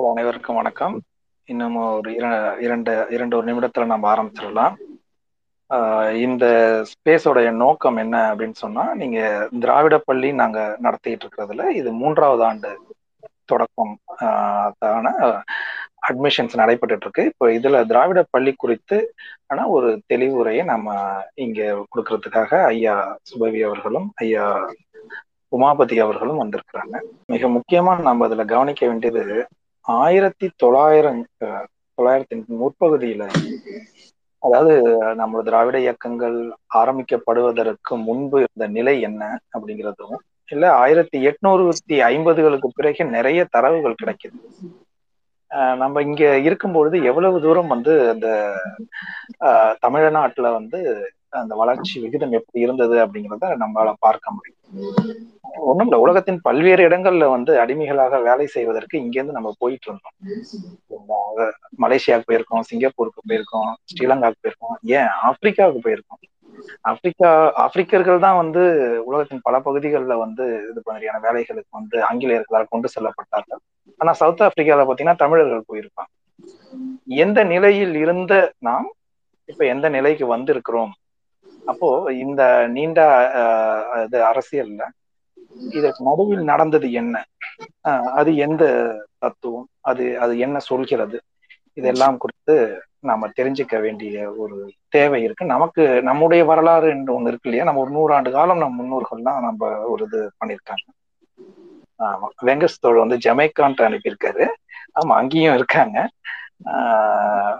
நண்பர்கள் அனைவருக்கும் வணக்கம். இன்னும் ஒரு இர- இரண்டு இரண்டு ஒரு நிமிடத்துல நம்ம ஆரம்பிச்சிடலாம். இந்த ஸ்பேஸோடைய நோக்கம் என்ன அப்படின்னு சொன்னா நீங்க திராவிட பள்ளி நாங்க நடத்திட்டு இருக்கிறதுல இது மூன்றாவது ஆண்டு தொடக்கம் தான அட்மிஷன்ஸ் நடைபெற்றுட்டு இருக்கு. இப்போ இதுல திராவிட பள்ளி குறித்து ஆனா ஒரு தெளிவுரையை நம்ம இங்க கொடுக்கறதுக்காக ஐயா சுபவி அவர்களும் ஐயா உமாபதி அவர்களும் வந்திருக்கிறாங்க. மிக முக்கியமா நம்ம அதுல கவனிக்க வேண்டியது ஆயிரத்தி தொள்ளாயிரம் தொள்ளாயிரத்தி முற்பகுதியில அதாவது நம்ம திராவிட இயக்கங்கள் ஆரம்பிக்கப்படுவதற்கு முன்பு இருந்த நிலை என்ன அப்படிங்கிறதும் இல்ல ஆயிரத்தி எட்நூறுத்தி ஐம்பதுகளுக்கு பிறகு நிறைய தரவுகள் கிடைக்குது. நம்ம இங்க இருக்கும்பொழுது எவ்வளவு தூரம் வந்து அந்த தமிழ்நாட்டுல வந்து அந்த வளர்ச்சி விகிதம் எப்படி இருந்தது அப்படிங்கிறத நம்மளால பார்க்க முடியும். ஒண்ணும் இல்ல உலகத்தின் பல்வேறு இடங்கள்ல வந்து அடிமைகளாக வேலை செய்வதற்கு இங்கேருந்து நம்ம போயிட்டு இருந்தோம். மலேசியாவுக்கு போயிருக்கோம் சிங்கப்பூருக்கு போயிருக்கோம் ஸ்ரீலங்காவுக்கு போயிருக்கோம் ஏன் ஆப்பிரிக்காவுக்கு போயிருக்கோம். ஆப்பிரிக்கா ஆப்பிரிக்கர்கள் தான் வந்து உலகத்தின் பல பகுதிகளில் வந்து இது மாதிரியான வேலைகளுக்கு வந்து ஆங்கிலேயர்களால் கொண்டு செல்லப்பட்டார்கள். ஆனா சவுத் ஆப்பிரிக்கால பாத்தீங்கன்னா தமிழர்கள் போயிருப்பாங்க. எந்த நிலையில் இருந்த நாம் இப்ப எந்த நிலைக்கு வந்திருக்கிறோம்? அப்போ இந்த நீண்ட ஆஹ், இது அரசியல்ல இதற்கு நடுவில் நடந்தது என்ன? ஆஹ், அது எந்த தத்துவம்? அது அது என்ன சொல்கிறது? இதெல்லாம் குறித்து நாம தெரிஞ்சுக்க வேண்டிய ஒரு தேவை இருக்கு. நமக்கு நம்முடைய வரலாறு என்று ஒண்ணு இருக்கு இல்லையா? நம்ம ஒரு நூறாண்டு காலம் நம்ம முன்னோர்கள்லாம் நம்ம ஒரு இது பண்ணியிருக்காங்க. ஆமா. வெங்கஸ் தோழ் வந்து ஜமைக்கான்ட்டு அனுப்பியிருக்காரு. ஆமா அங்கேயும் இருக்காங்க. ஆஹ்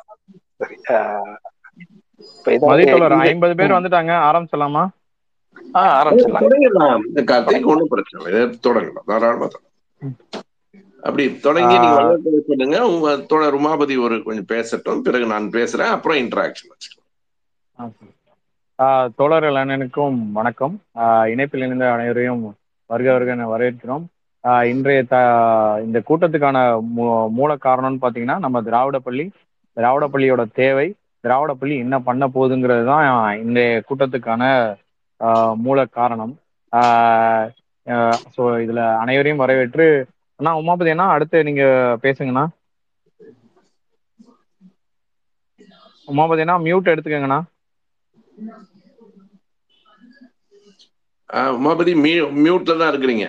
சரி ஆஹ் இப்ப இதாவது மதித்தோழர் இந்த- ஐம்பது பேர் வந்துட்டாங்க. ஆரம்பிச்சலாமா ஒண்ணும் பிரச்சனை இல்லை. இதை தொடங்கலாம். தாராளமா தொடங்கலாம். அப்படி தொடங்கி நீங்க சொல்லுங்க. உங்க தோழர் உமாபதி ஒரு கொஞ்சம் பேசட்டும். பிறகு நான் பேசுறேன். அப்புறம் இன்டராக்ஷன் வச்சுக்கலாம். ஆ, சரி. ஆஹ் தோழர்கள் அண்ணனுக்கும் வணக்கம். ஆஹ் இணைப்பில் இணைந்த அனைவரையும் வருக வருக என வரவேற்கிறோம். ஆஹ் இன்றைய த இந்த கூட்டத்துக்கான மூ மூல காரணம்னு பார்த்தீங்கன்னா நம்ம திராவிட பள்ளி திராவிட பள்ளியோட தேவை திராவிட பள்ளி என்ன பண்ண போகுதுங்கிறது தான் இன்றைய கூட்டத்துக்கான மூல காரணம். ஸோ இதில் அனைவரையும் வரவேற்று அண்ணா உமாபதி அண்ணா அடுத்து நீங்க பேசுங்கண்ணா. உமாபதி அண்ணா மியூட் எடுத்துக்கங்கண்ணா. உமாபதி மியூ மியூட்ல தான் இருக்கிறீங்க.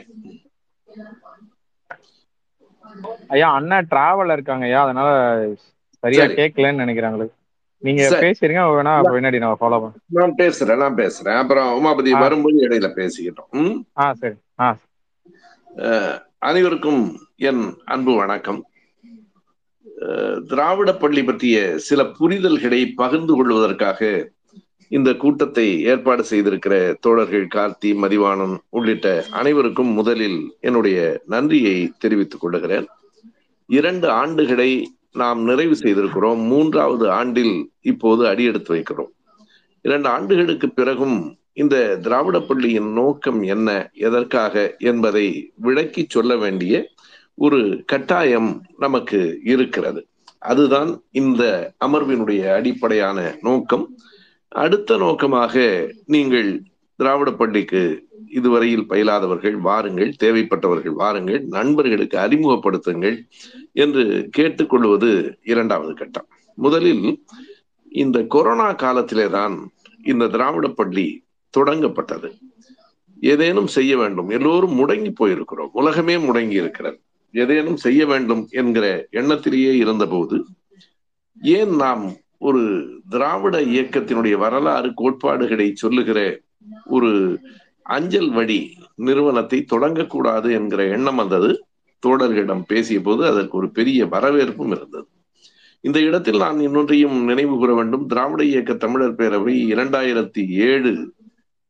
ஐயா அண்ணன் டிராவல்ல இருக்காங்க ஐயா அதனால சரியா சரி. கேட்கலன்னு நினைக்கிறாங்களே நீங்க. பேசுறீங்க வேணா பின்னாடி நான் ஃபாலோ பண்ண நான் பேசுறேன் நான் பேசுறேன். அப்புறம் உமாபதி. வரும்போது இடையில பேசிக்கிட்டோம்? ஆ சரி. ஆ. அனைவருக்கும் என் அன்பு வணக்கம். திராவிட பள்ளி பற்றிய சில புரிதல்களை பகிர்ந்து கொள்வதற்காக இந்த கூட்டத்தை ஏற்பாடு செய்திருக்கிற தோழர்கள் கார்த்தி மதிவாணன் உள்ளிட்ட அனைவருக்கும் முதலில் என்னுடைய நன்றியை தெரிவித்துக் கொள்ளுகிறேன் இரண்டு ஆண்டுகளை நாம் நிறைவு செய்திருக்கிறோம். மூன்றாவது ஆண்டில் இப்போது அடியெடுத்து வைக்கிறோம். இரண்டு ஆண்டுகளுக்கு பிறகும் இந்த திராவிட பள்ளியின் நோக்கம் என்ன எதற்காக என்பதை விளக்கி சொல்ல வேண்டிய ஒரு கட்டாயம் நமக்கு இருக்கிறது. அதுதான் இந்த அமர்வினுடைய அடிப்படையான நோக்கம். அடுத்த நோக்கமாக நீங்கள் திராவிட பள்ளிக்கு இதுவரையில் பயிலாதவர்கள் வாருங்கள் தேவைப்பட்டவர்கள் வாருங்கள் நண்பர்களுக்கு அறிமுகப்படுத்துங்கள் என்று கேட்டுக்கொள்வது இரண்டாவது கட்டம். முதலில் இந்த கொரோனா காலத்திலே தான் இந்த திராவிட பள்ளி தொடங்கப்பட்டது. ஏதேனும் செய்ய வேண்டும். எல்லோரும் முடங்கி போயிருக்கிறோம். உலகமே முடங்கி இருக்கிறது. ஏதேனும் செய்ய வேண்டும் என்கிற எண்ணத்திலேயே இருந்தபோது ஏன் நாம் ஒரு திராவிட இயக்கத்தினுடைய வரலாறு கோட்பாடுகளை சொல்லுகிற ஒரு அஞ்சல் வழி நிறுவனத்தை தொடங்கக்கூடாது என்கிற எண்ணம் வந்தது. தோழர்களிடம் பேசிய போது அதற்கு ஒரு பெரிய வரவேற்பும் இருந்தது. இந்த இடத்தில் நான் இன்னொன்றையும் நினைவு கூற வேண்டும். திராவிட இயக்க தமிழர் பேரவை இரண்டாயிரத்தி ஏழு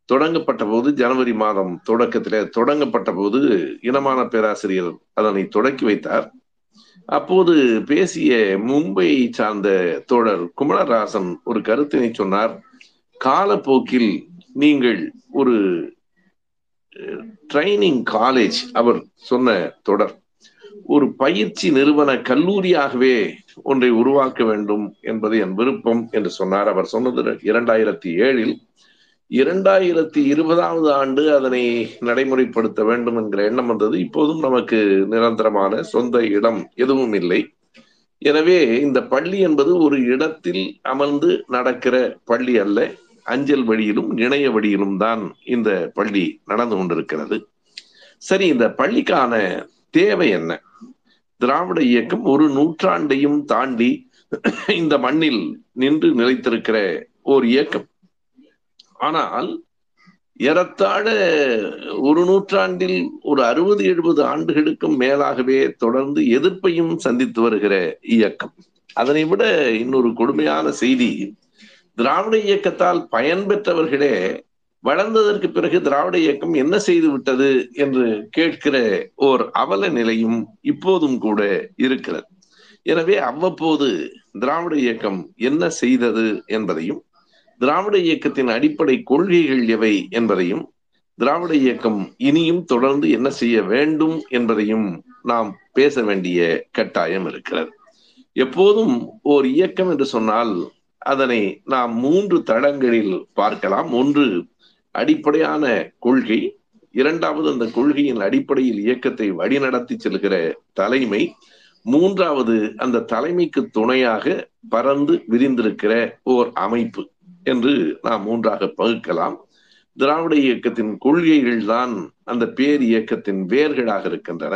தொடங்கப்பட்ட போது ஜனவரி மாதம் தொடக்கத்திலே தொடங்கப்பட்ட போது இனமான பேராசிரியர் அதனை தொடக்கி வைத்தார். அப்போது பேசிய மும்பையை சார்ந்த தோழர் குமரராசன் ஒரு கருத்தினை சொன்னார். காலப்போக்கில் நீங்கள் ஒரு ட்ரைனிங் காலேஜ் அவர் சொன்ன தொடர். ஒரு பயிற்சி நிறுவன கல்லூரியாகவே ஒன்றை உருவாக்க வேண்டும் என்பது என் விருப்பம் என்று சொன்னார். அவர் சொன்னது இரண்டாயிரத்தி ஏழில் இரண்டாயிரத்தி இருபதாவது ஆண்டு அதனை நடைமுறைப்படுத்த வேண்டும் என்கிற எண்ணம் வந்தது. இப்போதும் நமக்கு நிரந்தரமான சொந்த இடம் எதுவும் இல்லை. எனவே இந்த பள்ளி என்பது ஒரு இடத்தில் அமர்ந்து நடக்கிற பள்ளி அல்ல. அஞ்சல் வழியிலும் இணைய வழியிலும் தான் இந்த பள்ளி நடந்து கொண்டிருக்கிறது. சரி இந்த பள்ளிக்கான தேவை என்ன? திராவிட இயக்கம் ஒரு நூற்றாண்டையும் தாண்டி இந்த மண்ணில் நின்று நிலைத்திருக்கிற ஓர் இயக்கம். ஆனால் ஏறத்தாழ ஒரு நூற்றாண்டில் ஒரு அறுபது எழுபது ஆண்டுகளுக்கும் மேலாகவே தொடர்ந்து எதிர்ப்பையும் சந்தித்து வருகிற இயக்கம். அதனை விட இன்னொரு கொடுமையான செய்தி திராவிட இயக்கத்தால் பயன்பெற்றவர்களே வளர்ந்ததற்கு பிறகு திராவிட இயக்கம் என்ன செய்து விட்டது என்று கேட்கிற ஓர் அவல நிலையும் இப்போதும் கூட இருக்கிறது. எனவே அவ்வப்போது திராவிட இயக்கம் என்ன செய்தது என்பதையும் திராவிட இயக்கத்தின் அடிப்படை கொள்கைகள் எவை என்பதையும் திராவிட இயக்கம் இனியும் தொடர்ந்து என்ன செய்ய வேண்டும் என்பதையும் நாம் பேச வேண்டிய கட்டாயம் இருக்கிறது. எப்போதும் ஓர் இயக்கம் என்று சொன்னால் அதனை நாம் மூன்று தளங்களில் பார்க்கலாம். ஒன்று அடிப்படையான கொள்கை. இரண்டாவது அந்த கொள்கையின் அடிப்படையில் இயக்கத்தை வழிநடத்தி செல்கிற தலைமை. மூன்றாவது அந்த தலைமைக்கு துணையாக பறந்து விரிந்திருக்கிற ஓர் அமைப்பு என்று நாம் மூன்றாக பகுக்கலாம். திராவிட இயக்கத்தின் கொள்கைகள் தான் அந்த பேர் இயக்கத்தின் வேர்களாக இருக்கின்றன.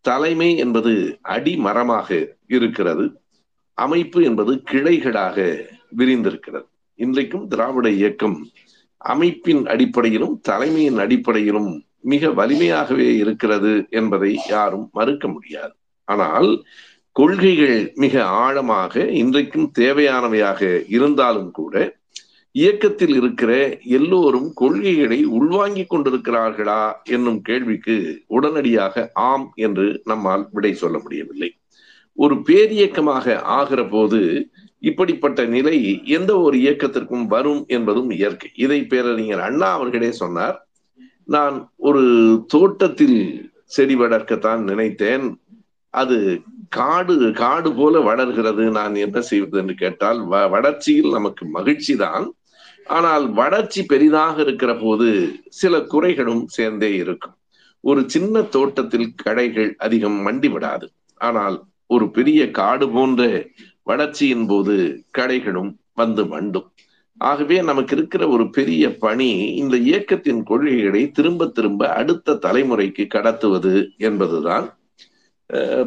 தலைமை என்பது அடிமரமாக இருக்கிறது. அமைப்பு என்பது கிளைகளாக விரிந்திருக்கிறது. இன்றைக்கும் திராவிட இயக்கம் அமைப்பின் அடிப்படையிலும் தலைமையின் அடிப்படையிலும் மிக வலிமையாகவே இருக்கிறது என்பதை யாரும் மறுக்க முடியாது. ஆனால் கொள்கைகள் மிக ஆழமாக இன்றைக்கும் தேவையானவையாக இருந்தாலும் கூட இயக்கத்தில் இருக்கிற எல்லோரும் கொள்கைகளை உள்வாங்கிக் கொண்டிருக்கிறார்களா என்னும் கேள்விக்கு உடனடியாக ஆம் என்று நம்மால் விடை சொல்ல முடியவில்லை. ஒரு பேரியக்கமாக ஆகிற போது இப்படிப்பட்ட நிலை எந்த ஒரு இயக்கத்திற்கும் வரும் என்பதும் இயற்கை. இதை பேரறிஞர் அண்ணா அவர்களே சொன்னார். நான் ஒரு தோட்டத்தில் செடி வளர்க்கத்தான் நினைத்தேன். அது காடு காடு போல வளர்கிறது. நான் என்ன செய்வது என்று கேட்டால் வளர்ச்சியில் நமக்கு மகிழ்ச்சி தான் ஆனால் வளர்ச்சி பெரிதாக இருக்கிற போது சில குறைகளும் சேர்ந்தே இருக்கும். ஒரு சின்ன தோட்டத்தில் கடைகள் அதிகம் மண்டி விடாது ஆனால் ஒரு பெரிய காடு போன்ற வளர்ச்சியின் போது கடைகளும் வந்து மண்டும் ஆகவே நமக்கு இருக்கிற ஒரு பெரிய பணி இந்த இயக்கத்தின் கொள்கைகளை திரும்ப திரும்ப அடுத்த தலைமுறைக்கு கடத்துவது என்பதுதான்.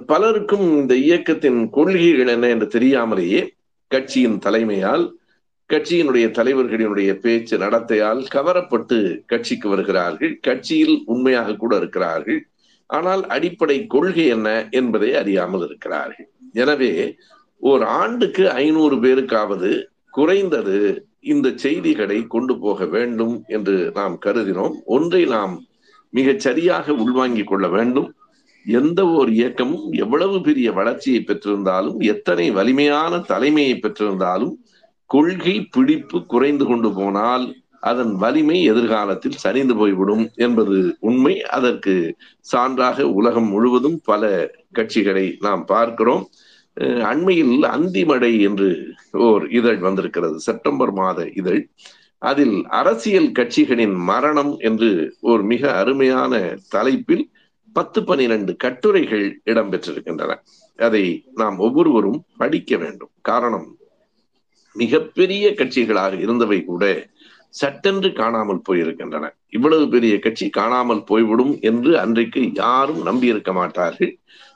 பலருக்கும் இந்த இயக்கத்தின் கொள்கைகள் என்ன என்று தெரியாமலேயே கட்சியின் தலைமையால் கட்சியினுடைய தலைவர்களினுடைய பேச்சு நடத்தையால் கவரப்பட்டு கட்சிக்கு வருகிறார்கள். கட்சியில் உண்மையாக கூட இருக்கிறார்கள். ஆனால் அடிப்படை கொள்கை என்ன என்பதை அறியாமல் இருக்கிறார்கள். எனவே ஒரு ஆண்டுக்கு ஐநூறு பேருக்காவது குறைந்தது இந்த செய்திகளை கொண்டு போக வேண்டும் என்று நாம் கருதினோம். ஒன்றை நாம் மிகச் சரியாக உள்வாங்கிக் கொள்ள வேண்டும். எந்த ஒரு இயக்கமும் எவ்வளவு பெரிய வளர்ச்சியை பெற்றிருந்தாலும் எத்தனை வலிமையான தலைமையை பெற்றிருந்தாலும் கொள்கை பிடிப்பு குறைந்து கொண்டு போனால் அதன் வலிமை எதிர்காலத்தில் சரிந்து போய்விடும் என்பது உண்மை. அதற்கு சான்றாக உலகம் முழுவதும் பல கட்சிகளை நாம் பார்க்கிறோம். அண்மையில் அந்திமடை என்று ஓர் இதழ் வந்திருக்கிறது. செப்டம்பர் மாத இதழ். அதில் அரசியல் கட்சிகளின் மரணம் என்று ஒரு மிக அருமையான தலைப்பில் பத்து பனிரெண்டு கட்டுரைகள் இடம்பெற்றிருக்கின்றன. அதை நாம் ஒவ்வொருவரும் படிக்க வேண்டும். காரணம் மிகப்பெரிய கட்சிகளாக இருந்தவை கூட சட்டென்று காணாமல் போயிருக்கின்றன. இவ்வளவு பெரிய கட்சி காணாமல் போய்விடும் என்று அன்றைக்கு யாரும் நம்பியிருக்க மாட்டார்கள்.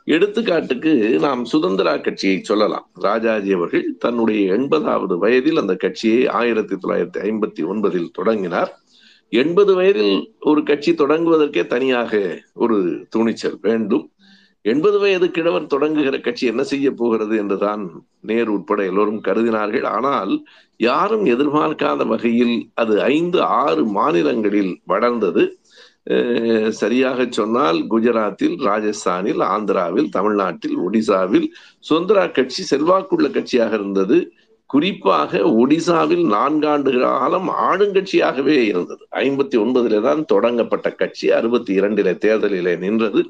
எடுத்துக்காட்டுக்கு நாம் சுதந்திரா கட்சியை சொல்லலாம். ராஜாஜி அவர்கள் தன்னுடைய எண்பதாவது வயதில் அந்த கட்சியை ஆயிரத்தி தொள்ளாயிரத்தி ஐம்பத்தி ஒன்பதில் தொடங்கினார். எண்பது வயதில் ஒரு கட்சி தொடங்குவதற்கே தனியாக ஒரு துணிச்சல் வேண்டும். எண்பது வயது கிழவர் தொடங்குகிற கட்சி என்ன செய்ய போகிறது என்றுதான் நேரு உட்பட எல்லோரும் கருதினார்கள். ஆனால் யாரும் எதிர்பார்க்காத வகையில் அது ஐந்து ஆறு மாநிலங்களில் வளர்ந்தது. சரியாக சொன்னால் குஜராத்தில் ராஜஸ்தானில் ஆந்திராவில் தமிழ்நாட்டில் ஒடிசாவில் சுந்தரா கட்சி செல்வாக்குள்ள கட்சியாக இருந்தது. குறிப்பாக ஒடிசாவில் நான்காண்டு காலம் ஆளுங்கட்சியாகவே இருந்தது. ஐம்பத்தி ஒன்பதுல தான் தொடங்கப்பட்ட கட்சி அறுபத்தி இரண்டில தேர்தலிலே நின்றது.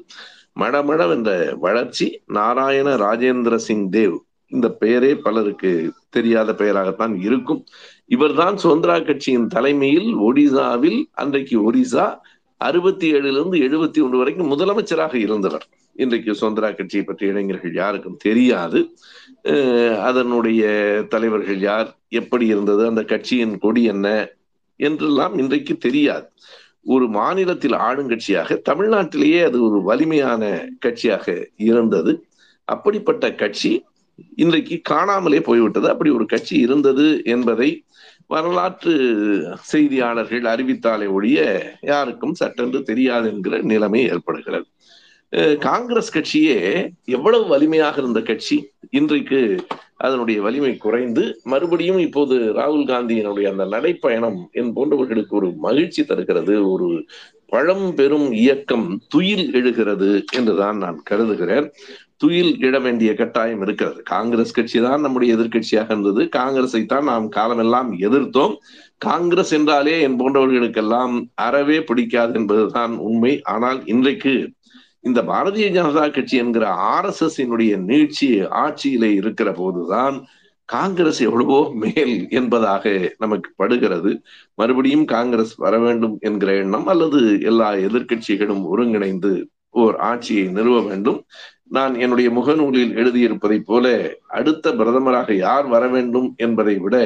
மடமடம் என்ற வளர்ச்சி நாராயண ராஜேந்திர சிங் தேவ். இந்த பெயரே பலருக்கு தெரியாத பெயராகத்தான் இருக்கும். இவர்தான் சுதந்திரா கட்சியின் தலைமையில் ஒடிசாவில் அன்றைக்கு ஒரிசா அறுபத்தி ஏழுல இருந்து எழுபத்தி ஒன்று வரைக்கும் முதலமைச்சராக இருந்தவர். இன்றைக்கு சுதந்திரா கட்சியை பற்றிய இளைஞர்கள் யாருக்கும் தெரியாது. அதனுடைய தலைவர்கள் யார் எப்படி இருந்தது அந்த கட்சியின் கொடி என்ன என்றெல்லாம் இன்றைக்கு தெரியாது. ஒரு மாநிலத்தில் ஆளுங்கட்சியாக தமிழ்நாட்டிலேயே அது ஒரு வலிமையான கட்சியாக இருந்தது. அப்படிப்பட்ட கட்சி இன்றைக்கு காணாமலே போய்விட்டது. அப்படி ஒரு கட்சி இருந்தது என்பதை வரலாற்று செய்தியாளர்கள் அறிவித்தாலே ஒழிய யாருக்கும் சட்டென்று தெரியாது என்கிற நிலைமை ஏற்படுகிறது. காங்கிரஸ் கட்சியே எவ்வளவு வலிமையாக இருந்த கட்சி இன்றைக்கு அதனுடைய வலிமை குறைந்து மறுபடியும் இப்போது ராகுல் காந்தியினுடைய அந்த நடைப்பயணம் என் போன்றவர்களுக்கு ஒரு மகிழ்ச்சி தருகிறது ஒரு பழம் பெரும் இயக்கம் துயில் எழுகிறது என்றுதான் நான் கருதுகிறேன். துயில் இட வேண்டிய கட்டாயம் இருக்கிறது. காங்கிரஸ் கட்சி தான் நம்முடைய எதிர்கட்சியாக இருந்தது. காங்கிரஸை தான் நாம் காலமெல்லாம் எதிர்த்தோம். காங்கிரஸ் என்றாலே என் போன்றவர்களுக்கெல்லாம் அறவே பிடிக்காது என்பதுதான் உண்மை. ஆனால் இன்றைக்கு இந்த பாரதிய ஜனதா கட்சி என்கிற ஆர் எஸ் எஸ் நீட்சி ஆட்சியிலே இருக்கிற போதுதான் காங்கிரஸ் எவ்வளவோ மேல் என்பதாக நமக்கு படுகிறது. மறுபடியும் காங்கிரஸ் வர வேண்டும் என்கிற எண்ணம் அல்லது எல்லா எதிர்கட்சிகளும் ஒருங்கிணைந்து ஓர் ஆட்சியை நிறுவ வேண்டும். நான் என்னுடைய முகநூலில் எழுதியிருப்பதை போல அடுத்த பிரதமராக யார் வர வேண்டும் என்பதை விட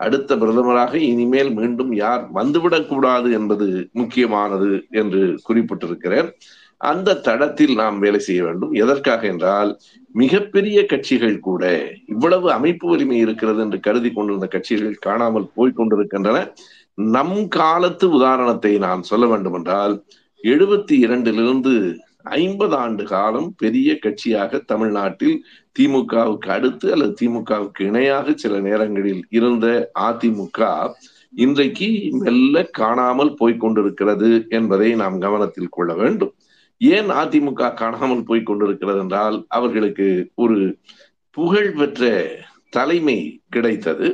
அடுத்த பிரதமராக இனிமேல் மீண்டும் யார் வந்துவிடக்கூடாது என்பது முக்கியமானது என்று குறிப்பிட்டிருக்கிறேன். அந்த தடத்தில் நாம் வேலை செய்ய வேண்டும். எதற்காக என்றால் மிகப்பெரிய கட்சிகள் கூட இவ்வளவு அமைப்பு வலிமை இருக்கிறது என்று கருதி கொண்டிருந்த கட்சிகள் காணாமல் போய்கொண்டிருக்கின்றன நம் காலத்து உதாரணத்தை நான் சொல்ல வேண்டும் என்றால் எழுபத்தி இரண்டிலிருந்து ஐம்பது ஆண்டு காலம் பெரிய கட்சியாக தமிழ்நாட்டில் திமுகவுக்கு அடுத்து அல்லது திமுகவுக்கு இணையாக சில நேரங்களில் இருந்த அதிமுக இன்றைக்கு மெல்ல காணாமல் போய்கொண்டிருக்கிறது என்பதை நாம் கவனத்தில் கொள்ள வேண்டும். ஏன் அதிமுக காணாமல் போய் கொண்டிருக்கிறது என்றால் அவர்களுக்கு ஒரு புகழ் பெற்ற தலைமை கிடைத்தது.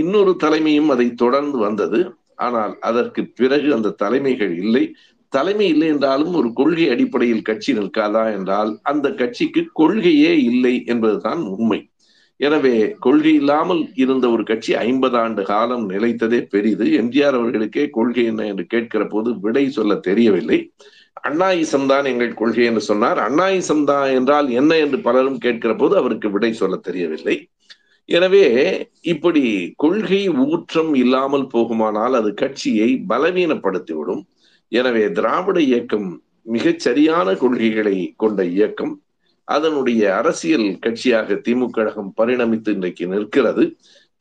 இன்னொரு தலைமையும் அதை தொடர்ந்து வந்தது. ஆனால் அதற்கு பிறகு அந்த தலைமைகள் இல்லை. தலைமை இல்லை என்றாலும் ஒரு கொள்கை அடிப்படையில் கட்சி நிற்காதா என்றால் அந்த கட்சிக்கு கொள்கையே இல்லை என்பதுதான் உண்மை. எனவே கொள்கை இல்லாமல் இருந்த ஒரு கட்சி ஐம்பது ஆண்டு காலம் நிலைத்ததே பெரிது. எம்ஜிஆர் அவர்களுக்கே கொள்கை என்ன என்று கேட்கிற போது விடை சொல்ல தெரியவில்லை. அண்ணாயிசம் தான் எங்கள் கொள்கை என்று சொன்னார். அண்ணாயிசம் தான் என்றால் என்ன என்று பலரும் கேட்கிற போது அவருக்கு விடை சொல்ல தெரியவில்லை. எனவே இப்படி கொள்கை ஊற்றம் இல்லாமல் போகுமானால் அது கட்சியை பலவீனப்படுத்திவிடும். எனவே திராவிட இயக்கம் மிகச் சரியான கொள்கைகளை கொண்ட இயக்கம். அதனுடைய அரசியல் கட்சியாக திமுக கழகம் பரிணமித்து இன்றைக்கு நிற்கிறது.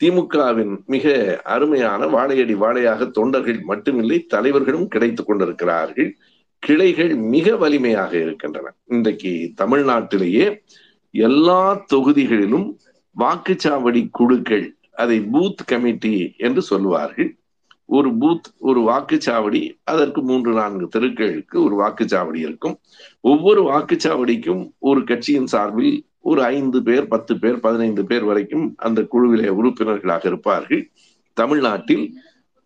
திமுகவின் மிக அருமையான வாழையடி வாழையாக தொண்டர்கள் மட்டுமில்லை தலைவர்களும் கிடைத்துக் கொண்டிருக்கிறார்கள். கிளைகள் மிக வலிமையாக இருக்கின்றன. இன்றைக்கு தமிழ்நாட்டிலேயே எல்லா தொகுதிகளிலும் வாக்குச்சாவடி குழுக்கள் அதை பூத் கமிட்டி என்று சொல்லுவார்கள். ஒரு பூத் ஒரு வாக்குச்சாவடி அதற்கு மூன்று நான்கு தெருக்களுக்கு ஒரு வாக்குச்சாவடி இருக்கும். ஒவ்வொரு வாக்குச்சாவடிக்கும் ஒரு கட்சியின் சார்பில் ஒரு ஐந்து பேர் பத்து பேர் பதினைந்து பேர் வரைக்கும் அந்த குழுவிலே உறுப்பினர்களாக இருப்பார்கள். தமிழ்நாட்டில்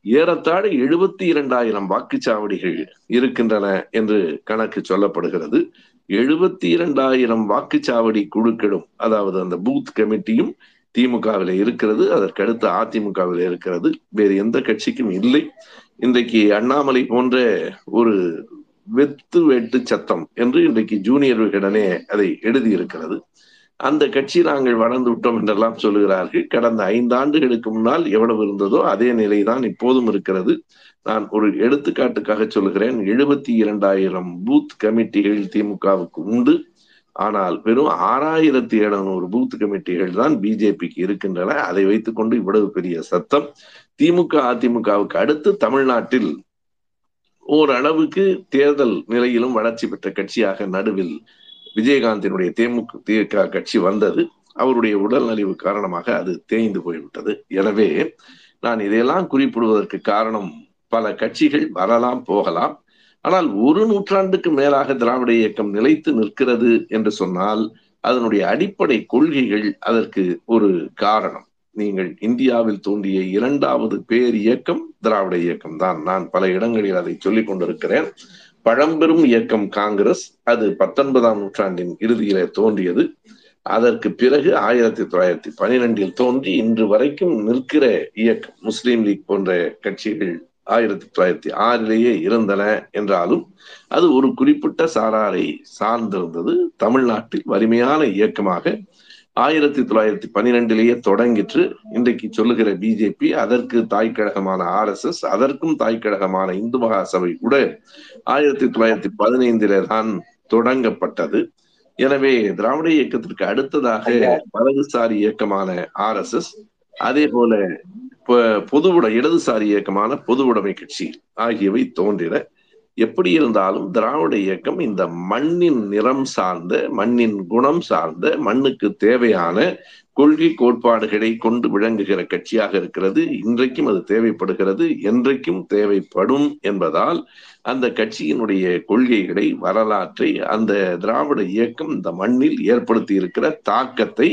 ஏறத்தாழ எழுபத்தி இரண்டாயிரம் வாக்குச்சாவடிகள் இருக்கின்றன என்று கணக்கு சொல்லப்படுகிறது. எழுபத்தி இரண்டாயிரம் வாக்குச்சாவடி குழுக்களும் அதாவது அந்த பூத் கமிட்டியும் திமுகவில் இருக்கிறது. அதற்கடுத்து அதிமுகவில் இருக்கிறது. வேறு எந்த கட்சிக்கும் இல்லை. இன்றைக்கு அண்ணாமலை போன்ற ஒரு வெத்து வெட்டு சத்தம் என்று இன்றைக்கு ஜூனியர் விகடனே அதை எழுதியிருக்கிறது. அந்த கட்சி நாங்கள் வளர்ந்து விட்டோம் என்றெல்லாம் சொல்லுகிறார்கள். கடந்த ஐந்து ஆண்டுகளுக்கு முன்னால் எவ்வளவு இருந்ததோ அதே நிலைதான் இப்போதும் இருக்கிறது. நான் ஒரு எடுத்துக்காட்டுக்காக சொல்லுகிறேன். எழுபத்தி இரண்டாயிரம் பூத் கமிட்டிகள் திமுகவுக்கு உண்டு. ஆனால் வெறும் ஆறாயிரத்தி எழுநூறு பூத் கமிட்டிகள் தான் பிஜேபிக்கு இருக்கின்றன. அதை வைத்துக்கொண்டு இவ்வளவு பெரிய சத்தம். திமுக அதிமுகவுக்கு அடுத்து தமிழ்நாட்டில் ஓரளவுக்கு தேர்தல் நிலையிலும் வளர்ச்சி பெற்ற கட்சியாக நடுவில் விஜயகாந்தினுடைய தேமுக திமுக கட்சி வந்தது. அவருடைய உடல்நலிவு காரணமாக அது தேய்ந்து போய்விட்டது. எனவே நான் இதையெல்லாம் குறிப்பிடுவதற்கு காரணம் பல கட்சிகள் வரலாம் போகலாம். ஆனால் ஒரு நூற்றாண்டுக்கு மேலாக திராவிட இயக்கம் நிலைத்து நிற்கிறது என்று சொன்னால் அதனுடைய அடிப்படை கொள்கைகள் அதற்கு ஒரு காரணம். நீங்கள் இந்தியாவில் தோன்றிய இரண்டாவது பேர் இயக்கம் திராவிட இயக்கம் தான் நான் பல இடங்களில் அதை சொல்லிக் கொண்டிருக்கிறேன். பழம்பெரும் இயக்கம் காங்கிரஸ் அது பத்தொன்பதாம் நூற்றாண்டின் இறுதியில தோன்றியது. அதற்கு பிறகு ஆயிரத்தி தொள்ளாயிரத்தி பனிரெண்டில் தோன்றி இன்று வரைக்கும் நிற்கிற இயக்கம் முஸ்லீம் லீக் போன்ற கட்சிகள் ஆயிரத்தி தொள்ளாயிரத்தி ஆறிலேயே இருந்தன என்றாலும் அது ஒரு குறிப்பிட்ட சாராரை சார்ந்திருந்தது. தமிழ்நாட்டில் வலிமையான இயக்கமாக ஆயிரத்தி தொள்ளாயிரத்தி பனிரெண்டிலேயே தொடங்கிற்று. இன்றைக்கு சொல்லுகிற பிஜேபி அதற்கு தாய்க்கழகமான ஆர் எஸ் எஸ் அதற்கும் தாய்க்கழகமான இந்து மகாசபை கூட ஆயிரத்தி தொள்ளாயிரத்தி பதினைந்திலே தான் தொடங்கப்பட்டது. எனவே திராவிட இயக்கத்திற்கு அடுத்ததாக வலதுசாரி இயக்கமான ஆர் எஸ் எஸ் அதே போல பொதுவுட இடதுசாரி இயக்கமான பொது உடைமை கட்சி ஆகியவை தோன்றின. எப்படி இருந்தாலும் திராவிட இயக்கம் இந்த மண்ணின் நிறம் சார்ந்த மண்ணின் குணம் சார்ந்த மண்ணுக்கு தேவையான கொள்கை கோட்பாடுகளை கொண்டு விளங்குகிற கட்சியாக இருக்கிறது. இன்றைக்கும் அது தேவைப்படுகிறது. என்றைக்கும் தேவைப்படும் என்பதால் அந்த கட்சியினுடைய கொள்கைகளை வரலாற்றை அந்த திராவிட இயக்கம் இந்த மண்ணில் ஏற்படுத்தி இருக்கிற தாக்கத்தை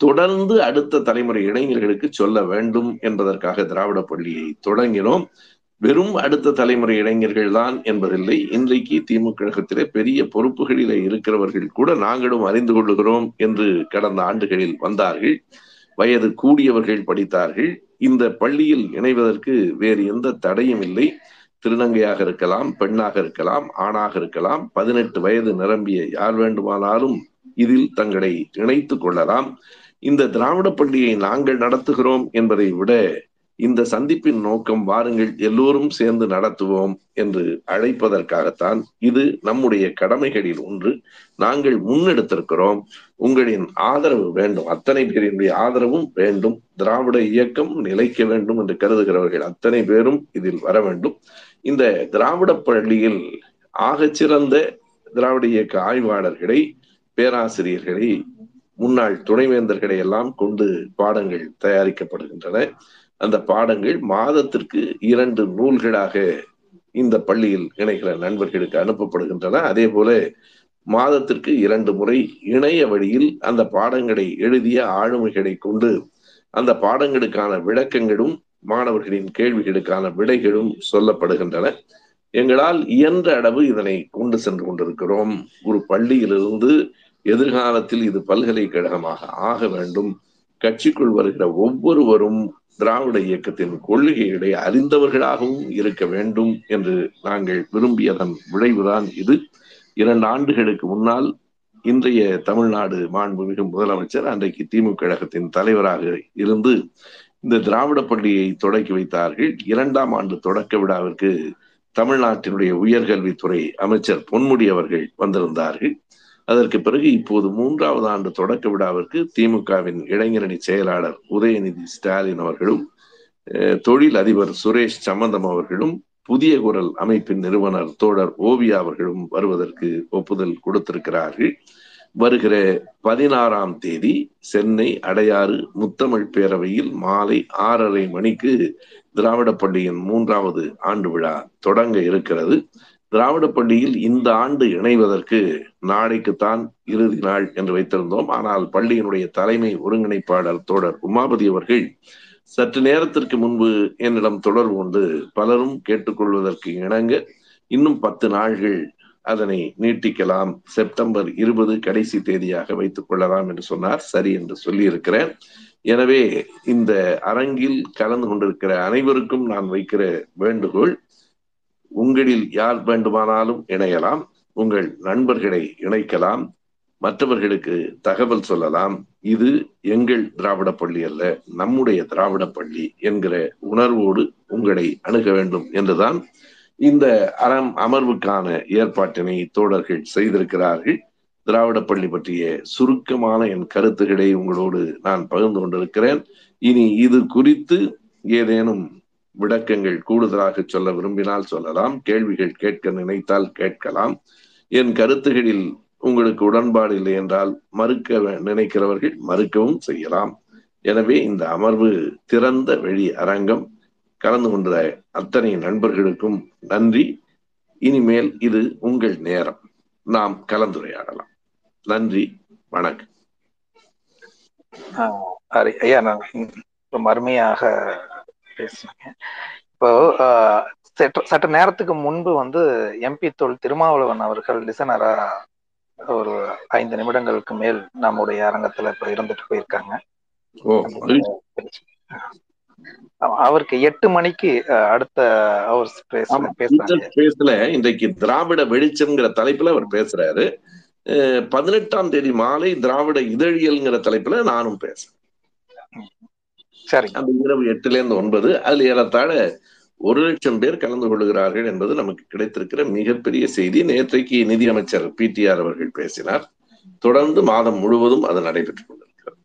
தொடர்ந்து அடுத்த தலைமுறை இளைஞர்களுக்கு சொல்ல வேண்டும் என்பதற்காக திராவிட பள்ளியை தொடங்கினோம். வெறும் அடுத்த தலைமுறை இளைஞர்கள் தான் என்பதில்லை. இன்றைக்கு திமுக கழகத்திலே பெரிய பொறுப்புகளிலே இருக்கிறவர்கள் கூட நாங்களும் அறிந்து கொள்ளுகிறோம் என்று கடந்த ஆண்டுகளில் வந்தார்கள். வயது கூடியவர்கள் படித்தார்கள். இந்த பள்ளியில் இணைவதற்கு வேறு எந்த தடையும் இல்லை. திருநங்கையாக இருக்கலாம் பெண்ணாக இருக்கலாம் ஆணாக இருக்கலாம். பதினெட்டு வயது நிரம்பிய யார் வேண்டுமானாலும் இதில் தங்களை இணைத்துக் கொள்ளலாம். இந்த திராவிட பள்ளியை நாங்கள் நடத்துகிறோம் என்பதை விட இந்த சந்திப்பின் நோக்கம் வாருங்கள் எல்லோரும் சேர்ந்து நடத்துவோம் என்று அழைப்பதற்காகத்தான் இது நம்முடைய கடமைகளில் ஒன்று. நாங்கள் முன்னெடுத்திருக்கிறோம். உங்களின் ஆதரவு வேண்டும். அத்தனை பேரினுடைய ஆதரவும் வேண்டும். திராவிட இயக்கம் நிலைக்க வேண்டும் என்று கருதுகிறவர்கள் அத்தனை பேரும் இதில் வர வேண்டும். இந்த திராவிட பள்ளியில் ஆகச்சிறந்த திராவிட இயக்க ஆய்வாளர்களை பேராசிரியர்களை முன்னாள் துணைவேந்தர்களை எல்லாம் கொண்டு பாடங்கள் தயாரிக்கப்படுகின்றன. அந்த பாடங்கள் மாதத்திற்கு இரண்டு நூல்களாக இந்த பள்ளியில் இணைகிற நண்பர்களுக்கு அனுப்பப்படுகின்றன. அதே போல மாதத்திற்கு இரண்டு முறை இணைய வழியில் அந்த பாடங்களை எழுதிய ஆளுமைகளை கொண்டு அந்த பாடங்களுக்கான விளக்கங்களும் மாணவர்களின் கேள்விகளுக்கான விடைகளும் சொல்லப்படுகின்றன. எங்களால் இயன்ற அளவு இதனை கொண்டு சென்று கொண்டிருக்கிறோம். ஒரு பள்ளியிலிருந்து எதிர்காலத்தில் இது பல்கலைக்கழகமாக ஆக வேண்டும். கட்சிக்குள் வருகிற ஒவ்வொருவரும் திராவிட இயக்கத்தின் கொள்கைகளை அறிந்தவர்களாகவும் இருக்க வேண்டும் என்று நாங்கள் விரும்பியதன் விளைவுதான் இது. இரண்டு ஆண்டுகளுக்கு முன்னால் இன்றைய தமிழ்நாடு மாண்புமிகு முதலமைச்சர் அன்றைக்கு திமுக கழகத்தின் தலைவராக இருந்து இந்த திராவிட பள்ளியை தொடக்கி வைத்தார்கள். இரண்டாம் ஆண்டு தொடக்க விழாவிற்கு தமிழ்நாட்டினுடைய உயர்கல்வித்துறை அமைச்சர் பொன்முடி அவர்கள் வந்திருந்தார்கள். அதற்கு பிறகு இப்போது மூன்றாவது ஆண்டு தொடக்க விழாவிற்கு திமுகவின் இளைஞரணி செயலாளர் உதயநிதி ஸ்டாலின் அவர்களும் தொழில் அதிபர் சுரேஷ் சம்பந்தம் அவர்களும் புதிய குரல் அமைப்பின் நிறுவனர் தோழர் ஓவியா அவர்களும் வருவதற்கு ஒப்புதல் கொடுத்திருக்கிறார்கள். வருகிற பதினாறாம் தேதி சென்னை அடையாறு முத்தமிழ் பேரவையில் மாலை ஆறரை மணிக்கு திராவிட பள்ளியின் மூன்றாவது ஆண்டு விழா தொடங்க இருக்கிறது. திராவிட பள்ளியில் இந்த ஆண்டு இணைவதற்கு நாளைக்குத்தான் இறுதி நாள் என்று வைத்திருந்தோம். ஆனால் பள்ளியினுடைய தலைமை ஒருங்கிணைப்பாளர் தோழர் உமாபதி அவர்கள் சற்று நேரத்திற்கு முன்பு என்னிடம் தொடர்பு கொண்டு பலரும் கேட்டுக்கொள்வதற்கு இணங்க இன்னும் பத்து நாள்கள் அதனை நீட்டிக்கலாம். செப்டம்பர் இருபது கடைசி தேதியாக வைத்துக் கொள்ளலாம் என்று சொன்னார். சரி என்று சொல்லியிருக்கிறேன். எனவே இந்த அரங்கில் கலந்து கொண்டிருக்கிற அனைவருக்கும் நான் வைக்கிற வேண்டுகோள் உங்களில் யார் வேண்டுமானாலும் இணையலாம் உங்கள் நண்பர்களை இணைக்கலாம் மற்றவர்களுக்கு தகவல் சொல்லலாம். இது எங்கள் திராவிட பள்ளி அல்ல நம்முடைய திராவிட பள்ளி என்கிற உணர்வோடு உங்களை அணுக வேண்டும் என்றுதான் இந்த அறம் அமர்வுக்கான ஏற்பாட்டினை தோழர்கள் செய்திருக்கிறார்கள். திராவிட பள்ளி பற்றிய சுருக்கமான என் கருத்துக்களை உங்களோடு நான் பகிர்ந்து கொண்டிருக்கிறேன். இனி இது குறித்து ஏதேனும் விளக்கங்கள் கூடுதலாக சொல்ல விரும்பினால் சொல்லலாம் கேள்விகள் கேட்க நினைத்தால் கேட்கலாம். என் கருத்துகளில் உங்களுக்கு உடன்பாடு இல்லை என்றால் மறுக்க நினைக்கிறவர்கள் மறுக்கவும் செய்யலாம். எனவே இந்த அமர்வு திறந்த வெளி அரங்கம். கலந்து கொண்ட அத்தனை நண்பர்களுக்கும் நன்றி. இனிமேல் இது உங்கள் நேரம். நாம் கலந்துரையாடலாம். நன்றி வணக்கம். ஐயா நான் ரொம்ப அருமையாக பேசுனீங்க இப்போ சற்று நேரத்துக்கு முன்பு வந்து எம்பி தொல் திருமாவளவன் அவர்கள் லிசனரா ஒரு ஐந்து நிமிடங்களுக்கு மேல் நம்முடைய அரங்கத்துல இப்ப இருந்துட்டு போயிருக்காங்க. அவருக்கு எட்டு மணிக்கு அடுத்த அவர் பேசுறாங்க. ஸ்பேஸ்ல இன்றைக்கு திராவிட வெளிச்சம்ங்கிற தலைப்புல அவர் பேசுறாரு. பதினெட்டாம் தேதி மாலை திராவிட இதழியல்ங்கிற தலைப்புல நானும் பேசுறேன். சரிங்க. அந்த இரவு எட்டுல இருந்து ஒன்பது அதுல ஏறத்தாழ ஒரு லட்சம் பேர் கலந்து கொள்கிறார்கள் என்பது நமக்கு கிடைத்திருக்கிற மிகப்பெரிய செய்தி. நேற்றைக்கு நிதியமைச்சர் பிடிஆர் அவர்கள் பேசினார். தொடர்ந்து மாதம் முழுவதும் அது நடைபெற்றுக் கொண்டிருக்கிறது.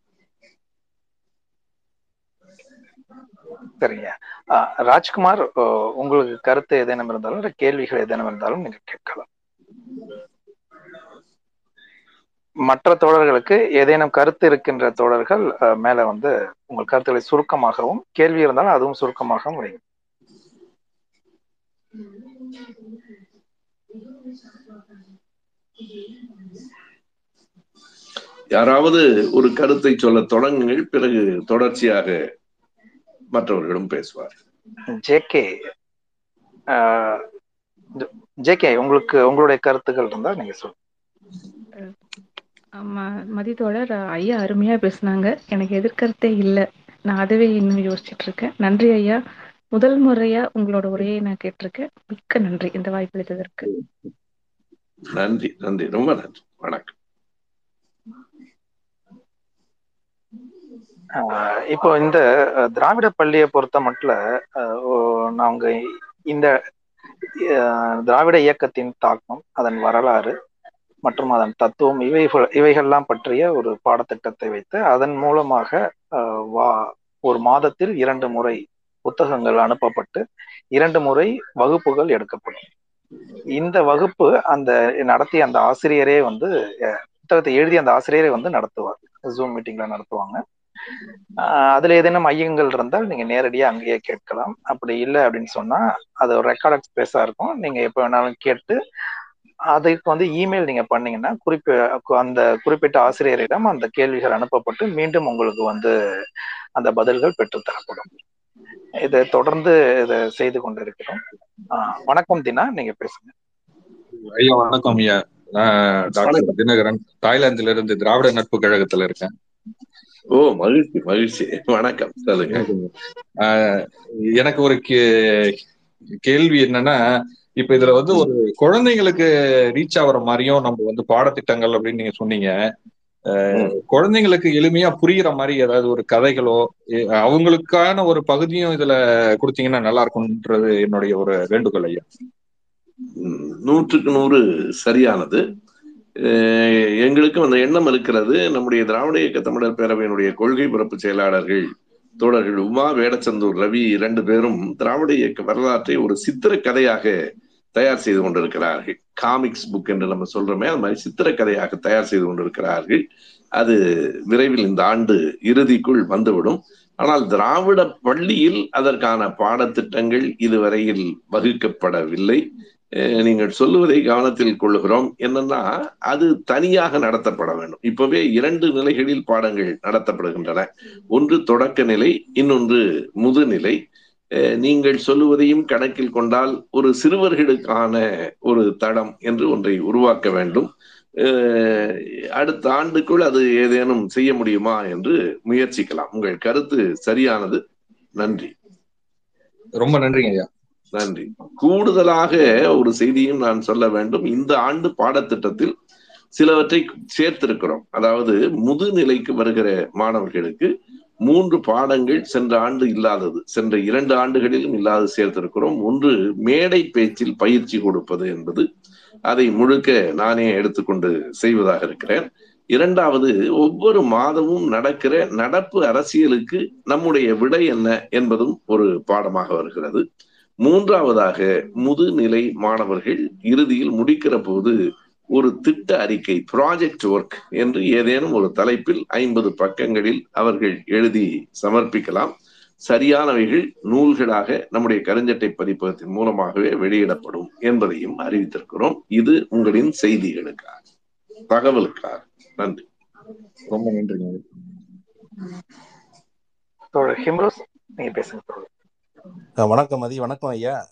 சரிங்க. ராஜ்குமார் உங்களுக்கு கருத்து ஏதேனும் இருந்தாலும் கேள்விகள் ஏதேனும் இருந்தாலும் நீங்க கேட்கலாம். மற்ற தோழர்களுக்கு ஏதேனும் கருத்து இருக்கின்ற தோழர்கள் மேல வந்து உங்கள் கருத்துக்களை சுருக்கமாகவும் கேள்வி இருந்தாலும் அதுவும் சுருக்கமாகவும் வைங்க யாராவது ஒரு கருத்தை சொல்ல தொடங்குங்கள் பிறகு தொடர்ச்சியாக மற்றவர்களும் பேசுவார் ஜேகே ஜேகே உங்களுக்கு உங்களுடைய கருத்துக்கள் இருந்தா நீங்க சொல்லுங்க ஆமா மதித்தோழர் ஐயா அருமையா பேசுனாங்க. எனக்கு எதிர்கருத்தே இல்லை. நான் அதுவே இன்னும் யோசிச்சுட்டு இருக்கேன் நன்றி ஐயா. முதல் முறையா உங்களோட உரையை நான் கேட்டிருக்கேன். மிக்க நன்றி இந்த வாய்ப்பு அளித்ததற்கு. நன்றி நன்றி. ரொம்ப நன்றி. வணக்கம். ஆஹ் இப்போ இந்த திராவிட பள்ளியை பொறுத்த மட்டும் நாங்க இந்த திராவிட இயக்கத்தின் தாக்கம் அதன் வரலாறு மற்றும் அதன் தத்துவம் இவைகள் இவைகள்லாம் பற்றிய ஒரு பாடத்திட்டத்தை வைத்து அதன் மூலமாக வா ஒரு மாதத்தில் இரண்டு முறை புத்தகங்கள் அனுப்பப்பட்டு இரண்டு முறை வகுப்புகள் எடுக்கப்படும். இந்த வகுப்பு அந்த நடத்திய அந்த ஆசிரியரே வந்து புத்தகத்தை எழுதிய அந்த ஆசிரியரே வந்து நடத்துவார். ஜூம் மீட்டிங்ல நடத்துவாங்க. ஆஹ் அதுல ஏதேனும் ஐயங்கள் இருந்தால் நீங்க நேரடியாக அங்கேயே கேட்கலாம். அப்படி இல்லை அப்படின்னு சொன்னா அது ஒரு ரெக்கார்டட் ஸ்பேஸா இருக்கும். நீங்க எப்ப வேணாலும் கேட்டு அதுக்கு வந்து இமெயில் நீங்க பண்ணீங்கன்னா குறிப்பி அந்த குறிப்பிட்ட ஆசிரியரிடம் அந்த கேள்விகள் அனுப்பப்பட்டு மீண்டும் உங்களுக்கு வந்து அந்த பதில்கள் பெற்றுத்தரப்படும். இதை தொடர்ந்து இதை செய்து கொண்டிருக்கிறோம். ஆஹ் வணக்கம் தினா நீங்க பேசுங்க. ஐயா வணக்கம் ஐயா. நான் டாக்டர் தினகரன் தாய்லாந்துல இருந்து திராவிட நட்பு கழகத்துல இருக்கேன். ஓ மகிழ்ச்சி மகிழ்ச்சி. வணக்கம். சொல்லுங்க. ஆஹ் எனக்கு ஒரு கே- கேள்வி என்னன்னா இப்ப இதுல வந்து ஒரு குழந்தைங்களுக்கு ரீச் ஆகுற மாதிரியும் நம்ம வந்து பாடத்திட்டங்கள் அப்படின்னு நீங்க சொன்னீங்க. குழந்தைங்களுக்கு எளிமையா புரியுற மாதிரி ஏதாவது ஒரு கதைகளோ அவங்களுக்கான ஒரு பகுதியும் இதுல கொடுத்தீங்கன்னா நல்லா இருக்கும்ன்றது என்னுடைய ஒரு வேண்டுகோள் ஐயா. நூற்றுக்கு நூறு சரியானது. எங்களுக்கும் அந்த எண்ணம் இருக்கிறது நம்முடைய திராவிட இயக்க தமிழர் பேரவையினுடைய கொள்கை பிறப்பு செயலாளர்கள் தோழர்கள் உமா வேடச்சந்தூர் ரவி இரண்டு பேரும் திராவிட இயக்க வரலாற்றை ஒரு சித்திர கதையாக தயார் செய்து கொண்டிருக்கிறார்கள். காமிக்ஸ் புக் என்று நம்ம சொல்றோமே அது மாதிரி சித்திர கதையாக தயார் செய்து கொண்டிருக்கிறார்கள். அது விரைவில் இந்த ஆண்டு இறுதிக்குள் வந்துவிடும். ஆனால் திராவிட பள்ளியில் அதற்கான பாடத்திட்டங்கள் இதுவரையில் வகுக்கப்படவில்லை. நீங்கள் சொல்லுவதை கவனத்தில் கொள்ளுகிறோம் என்னன்னா அது தனியாக நடத்தப்பட வேண்டும். இப்பவே இரண்டு நிலைகளில் பாடங்கள் நடத்தப்படுகின்றன. ஒன்று தொடக்க நிலை இன்னொன்று முதுநிலை. நீங்கள் சொல்லுவதையும் கணக்கில் கொண்டால் ஒரு சிறுவர்களுக்கான ஒரு தடம் என்று ஒன்றை உருவாக்க வேண்டும். அடுத்த ஆண்டுக்குள் அது ஏதேனும் செய்ய முடியுமா என்று முயற்சிக்கலாம். உங்கள் கருத்து சரியானது. நன்றி. ரொம்ப நன்றிங்க ஐயா. நன்றி. கூடுதலாக ஒரு செய்தியும் நான் சொல்ல வேண்டும். இந்த ஆண்டு பாடத்திட்டத்தில் சிலவற்றை சேர்த்திருக்கிறோம். அதாவது முதுநிலைக்கு வருகிற மாணவர்களுக்கு மூன்று பாடங்கள் சென்ற ஆண்டு இல்லாதது சென்ற இரண்டு ஆண்டுகளிலும் இல்லாது சேர்த்திருக்கிறோம். ஒன்று மேடை பேச்சில் பயிற்சி கொடுப்பது என்பது. அதை முழுக்க நானே எடுத்துக்கொண்டு செய்வதாக இருக்கிறேன். இரண்டாவது ஒவ்வொரு மாதமும் நடக்கிற நடப்பு அரசியலுக்கு நம்முடைய விடை என்ன என்பதும் ஒரு பாடமாக வருகிறது. மூன்றாவதாக முதுநிலை மாணவர்கள் இறுதியில் முடிக்கிற போது ஒரு திட்ட அறிக்கை ப்ராஜெக்ட் ஒர்க் என்று ஏதேனும் ஒரு தலைப்பில் ஐம்பது பக்கங்களில் அவர்கள் எழுதி சமர்ப்பிக்கலாம். சரியானவைகள் நூல்களாக நம்முடைய கருஞ்சட்டை பதிப்பகத்தின் மூலமாகவே வெளியிடப்படும் என்பதையும் அறிவித்திருக்கிறோம். இது உங்களின் செய்திகளுக்காக. தகவலுக்காக. நன்றி. ரொம்ப தோழர் ஹிம்ரோஸ் நீங்க பேசுங்க வணக்கம் மதி வணக்கம் ஐயா.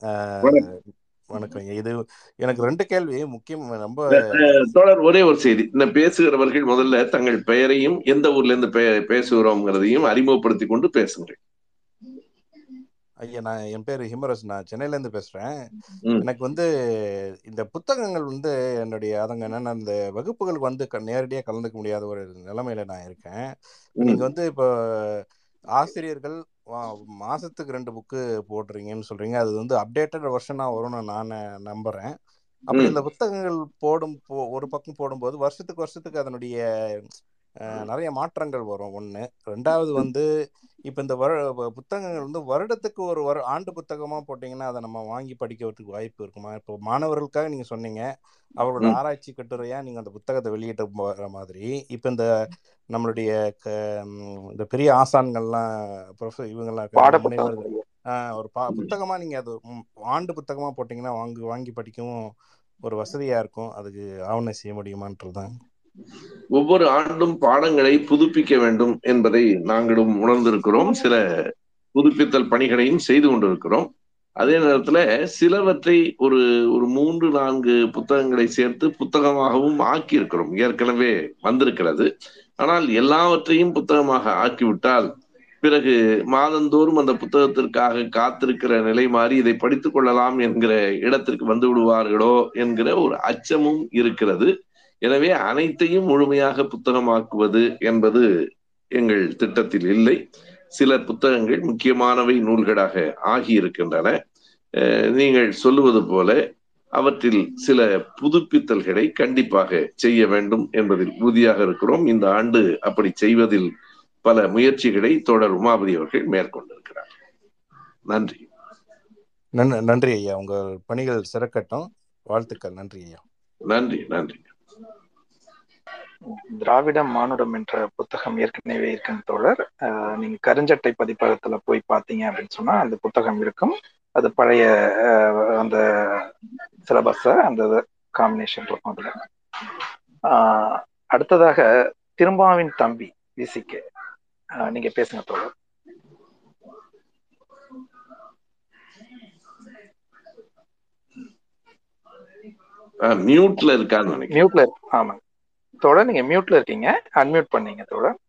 வணக்கம். இது எனக்கு ரெண்டு கேள்வி முக்கியம் ரொம்ப தோழர் ஒரே ஒரு செய்தி இந்த பேசுகிறவர்கள் முதல்ல தங்கள் பெயரையும் எந்த ஊர்ல இருந்து பே- பேசுகிறோம்ங்கிறதையும் அறிமுகப்படுத்தி கொண்டு பேசுங்கள் ஐயா நான் என் பேர் ஹிமரஸ் நான் சென்னையில இருந்து பேசுறேன். எனக்கு வந்து இந்த புத்தகங்கள் வந்து என்னுடைய அதங்க என்னன்னா இந்த வகுப்புகளுக்கு வந்து க- நேரடியா கலந்துக்க முடியாத ஒரு நிலைமையில நான் இருக்கேன். நீங்க வந்து இப்போ ஆசிரியர்கள் மாசத்துக்கு ரெண்டு புக்கு போடுறீங்கன்னு சொல்றீங்க அது வந்து அப்டேட்டட் வெர்ஷனா வரும்னு நான் நம்புறேன் அப்படி. இந்த புத்தகங்கள் போடும் ஒரு பக்கம் போடும்போது வருஷத்துக்கு வருஷத்துக்கு அதனுடைய நிறைய மாற்றங்கள் வரும். ஒன்று ரெண்டாவது வந்து இப்போ இந்த வரு புத்தகங்கள் வந்து வருடத்துக்கு ஒரு வரு ஆண்டு புத்தகமாக போட்டிங்கன்னா அதை நம்ம வாங்கி படிக்கிறதுக்கு வாய்ப்பு இருக்குமா? இப்போ மாணவர்களுக்காக நீங்கள் சொன்னீங்க. அவர்களோட ம். ஆராய்ச்சி கட்டுரையாக நீங்கள் அந்த புத்தகத்தை வெளியிட்ட வர மாதிரி. இப்போ இந்த நம்மளுடைய க இந்த பெரிய ஆசான்கள்லாம் ப்ரொஃப இவங்கெல்லாம் ஒரு பா புத்தகமாக நீங்கள் அது ஆண்டு புத்தகமாக போட்டிங்கன்னா வாங்கி வாங்கி படிக்கவும் ஒரு வசதியாக இருக்கும். அதுக்கு ஆவணம் செய்ய முடியுமான்றது தான் ஒவ்வொரு ஆண்டும் பாடங்களை புதுப்பிக்க வேண்டும் என்பதை நாங்களும் உணர்ந்திருக்கிறோம். சில புதுப்பித்தல் பணிகளையும் செய்து கொண்டிருக்கிறோம். அதே நேரத்துல சிலவற்றை ஒரு ஒரு மூன்று நான்கு புத்தகங்களை சேர்த்து புத்தகமாகவும் ஆக்கி இருக்கிறோம் ஏற்கனவே வந்திருக்கிறது. ஆனால் எல்லாவற்றையும் புத்தகமாக ஆக்கிவிட்டால் பிறகு மாதந்தோறும் அந்த புத்தகத்திற்காக காத்திருக்கிற நிலை மாறி இதை படித்துக் கொள்ளலாம் என்கிற இடத்திற்கு வந்து விடுவார்களோ என்கிற ஒரு அச்சமும் இருக்கிறது. எனவே அனைத்தையும் முழுமையாக புத்தகமாக்குவது என்பது எங்கள் திட்டத்தில் இல்லை. சில புத்தகங்கள் முக்கியமானவை நூல்களாக ஆகி இருக்கின்றன அஹ் நீங்கள் சொல்லுவது போல அவற்றில் சில புதுப்பித்தல்களை கண்டிப்பாக செய்ய வேண்டும் என்பதில் உறுதியாக இருக்கிறோம். இந்த ஆண்டு அப்படி செய்வதில் பல முயற்சிகளை தொடர் உமாபதி அவர்கள் மேற்கொண்டிருக்கிறார். நன்றி. நன் நன்றி ஐயா. உங்கள் பணிகள் சிறக்கட்டும். வாழ்த்துக்கள். நன்றி ஐயா. நன்றி நன்றி. திராவிட மானுடம் என்ற புத்தகம் ஏற்கனவே இருக்கும் தோழர். நீங்க கருஞ்சட்டை பதிப்பகத்துல போய் பார்த்தீங்க அப்படின்னு சொன்னா அந்த புத்தகம் இருக்கும். அது பழைய அந்த சிலபஸ அந்த காம்பினேஷன் இருக்கும் அதுல. அடுத்ததாக திரும்பாவின் தம்பி விசிக்கு நீங்க பேசுங்க தோழர். மியூட்ல இருக்கான்னு நினைக்கிறேன். மியூட்ல இருக்கு தோழர் நீங்க மியூட்ல இருக்கீங்க. அன்மியூட் பண்ணீங்க தோழர்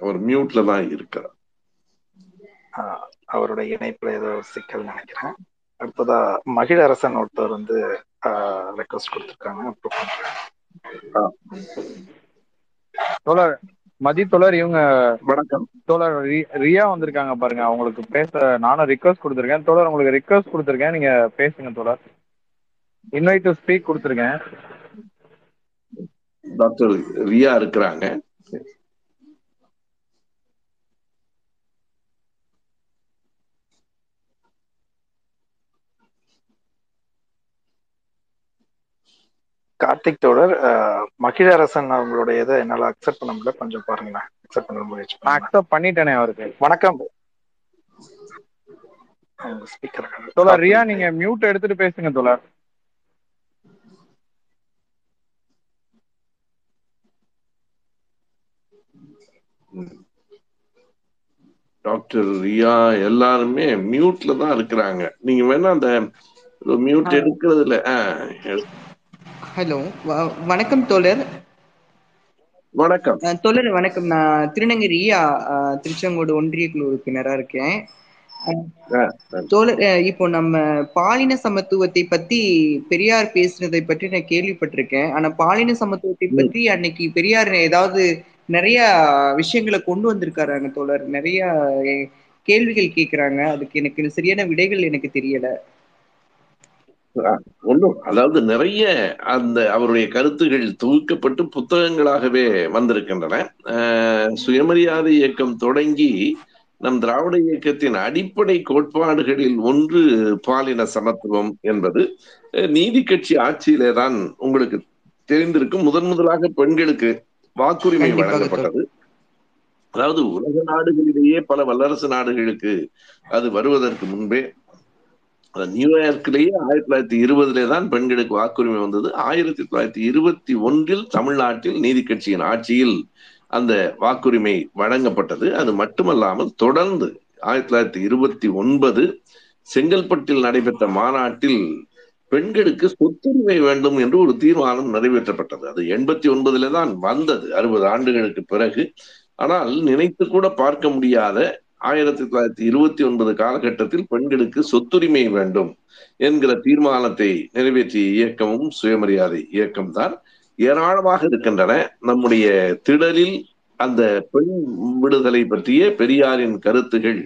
அவர் மியூட்ல தான் இருக்கிறார் ஆஹ் அவருடைய இணைப்புல ஏதோ சிக்கல் நினைக்கிறேன். அடுத்ததா மகிழரசன் ஒருத்தர் வந்து ரெக்வஸ்ட் கொடுத்துருக்காங்க. பண்றேன். மதி தோழர் இவங்க வணக்கம். தோழர் ரியா வந்திருக்காங்க பாருங்க. அவங்களுக்கு பேச நானும் ரிக்வஸ்ட் கொடுத்துருக்கேன். தோழர் உங்களுக்கு ரிக்வஸ்ட் கொடுத்துருக்கேன். நீங்க பேசுங்க தோழர். இன்வைட் டு ஸ்பீக் கொடுத்துருக்கேன். டாக்டர் ரியா இருக்கிறாங்க. கார்த்திக் தோழர் ஆஹ் மகிழரசன் அவங்களுடைய இதை என்னால அக்செப்ட் பண்ண முடியல. கொஞ்சம் பாருங்களேன். அக்செப்ட் பண்ண முயற்சி அக்செப்ட் பண்ணிட்டேனே அவருக்கு. வணக்கம். ஸ்பீக்கர் தோழர் ரியா நீங்க மியூட் எடுத்துட்டு பேசுங்க தோழர். டாக்டர் ரியா எல்லாருமே மியூட்ல தான் இருக்கிறாங்க. நீங்க வேணா அந்த மியூட் எடுக்கிறதுல ஹலோ வணக்கம் தோழர். வணக்கம். தோழர் வணக்கம். நான் திருநங்கரியா அஹ், திருச்செங்கோடு ஒன்றிய குழு உறுப்பினரா இருக்கேன் தோழர் இப்போ நம்ம பாலின சமத்துவத்தை பத்தி பெரியார் பேசுனதை பற்றி நான் கேள்விப்பட்டிருக்கேன். ஆனா பாலின சமத்துவத்தை. பற்றி அன்னைக்கு பெரியார் ஏதாவது நிறைய விஷயங்களை கொண்டு வந்திருக்காராங்க தோழர். நிறைய கேள்விகள் கேட்கிறாங்க அதுக்கு எனக்கு சரியான விடைகள் எனக்கு தெரியல. ஒண்ணும் அதாவது நிறைய அந்த அவருடைய கருத்துகள் தொகுக்கப்பட்டு புத்தகங்களாகவே வந்திருக்கின்றன. சுயமரியாதை இயக்கம் தொடங்கி நம் திராவிட இயக்கத்தின் அடிப்படை கோட்பாடுகளில் ஒன்று பாலின சமத்துவம் என்பது நீதி கட்சி ஆட்சியிலே தான் உங்களுக்கு தெரிந்திருக்கும். முதன் முதலாக பெண்களுக்கு வாக்குரிமை வழங்கப்பட்டது. அதாவது உலக நாடுகளிலேயே பல வல்லரசு நாடுகளுக்கு அது வருவதற்கு முன்பே நியூயார்க்லேயே நியூயார்க்கிலேயே ஆயிரத்தி தொள்ளாயிரத்தி இருபதுல தான் பெண்களுக்கு வாக்குரிமை வந்தது. ஆயிரத்தி தொள்ளாயிரத்தி இருபத்தி ஒன்றில் தமிழ்நாட்டில் நீதி கட்சியின் ஆட்சியில் அந்த வாக்குரிமை வழங்கப்பட்டது. அது மட்டுமல்லாமல் தொடர்ந்து ஆயிரத்தி தொள்ளாயிரத்தி இருபத்தி ஒன்பது செங்கல்பட்டில் நடைபெற்ற மாநாட்டில் பெண்களுக்கு சொத்துரிமை வேண்டும் என்று ஒரு தீர்மானம் நிறைவேற்றப்பட்டது. அது எண்பத்தி ஒன்பதுல தான் வந்தது. அறுபது ஆண்டுகளுக்கு பிறகு. ஆனால் நினைத்து கூட பார்க்க முடியாத ஆயிரத்தி தொள்ளாயிரத்தி இருபத்தி ஒன்பது காலகட்டத்தில் பெண்களுக்கு சொத்துரிமை வேண்டும் என்கிற தீர்மானத்தை நிறைவேற்றிய இயக்கமும் சுயமரியாதை இயக்கம் தான் ஏராளமாக இருக்கின்றன. நம்முடைய திடலில் அந்த பெண் விடுதலை பற்றிய பெரியாரின் கருத்துகள்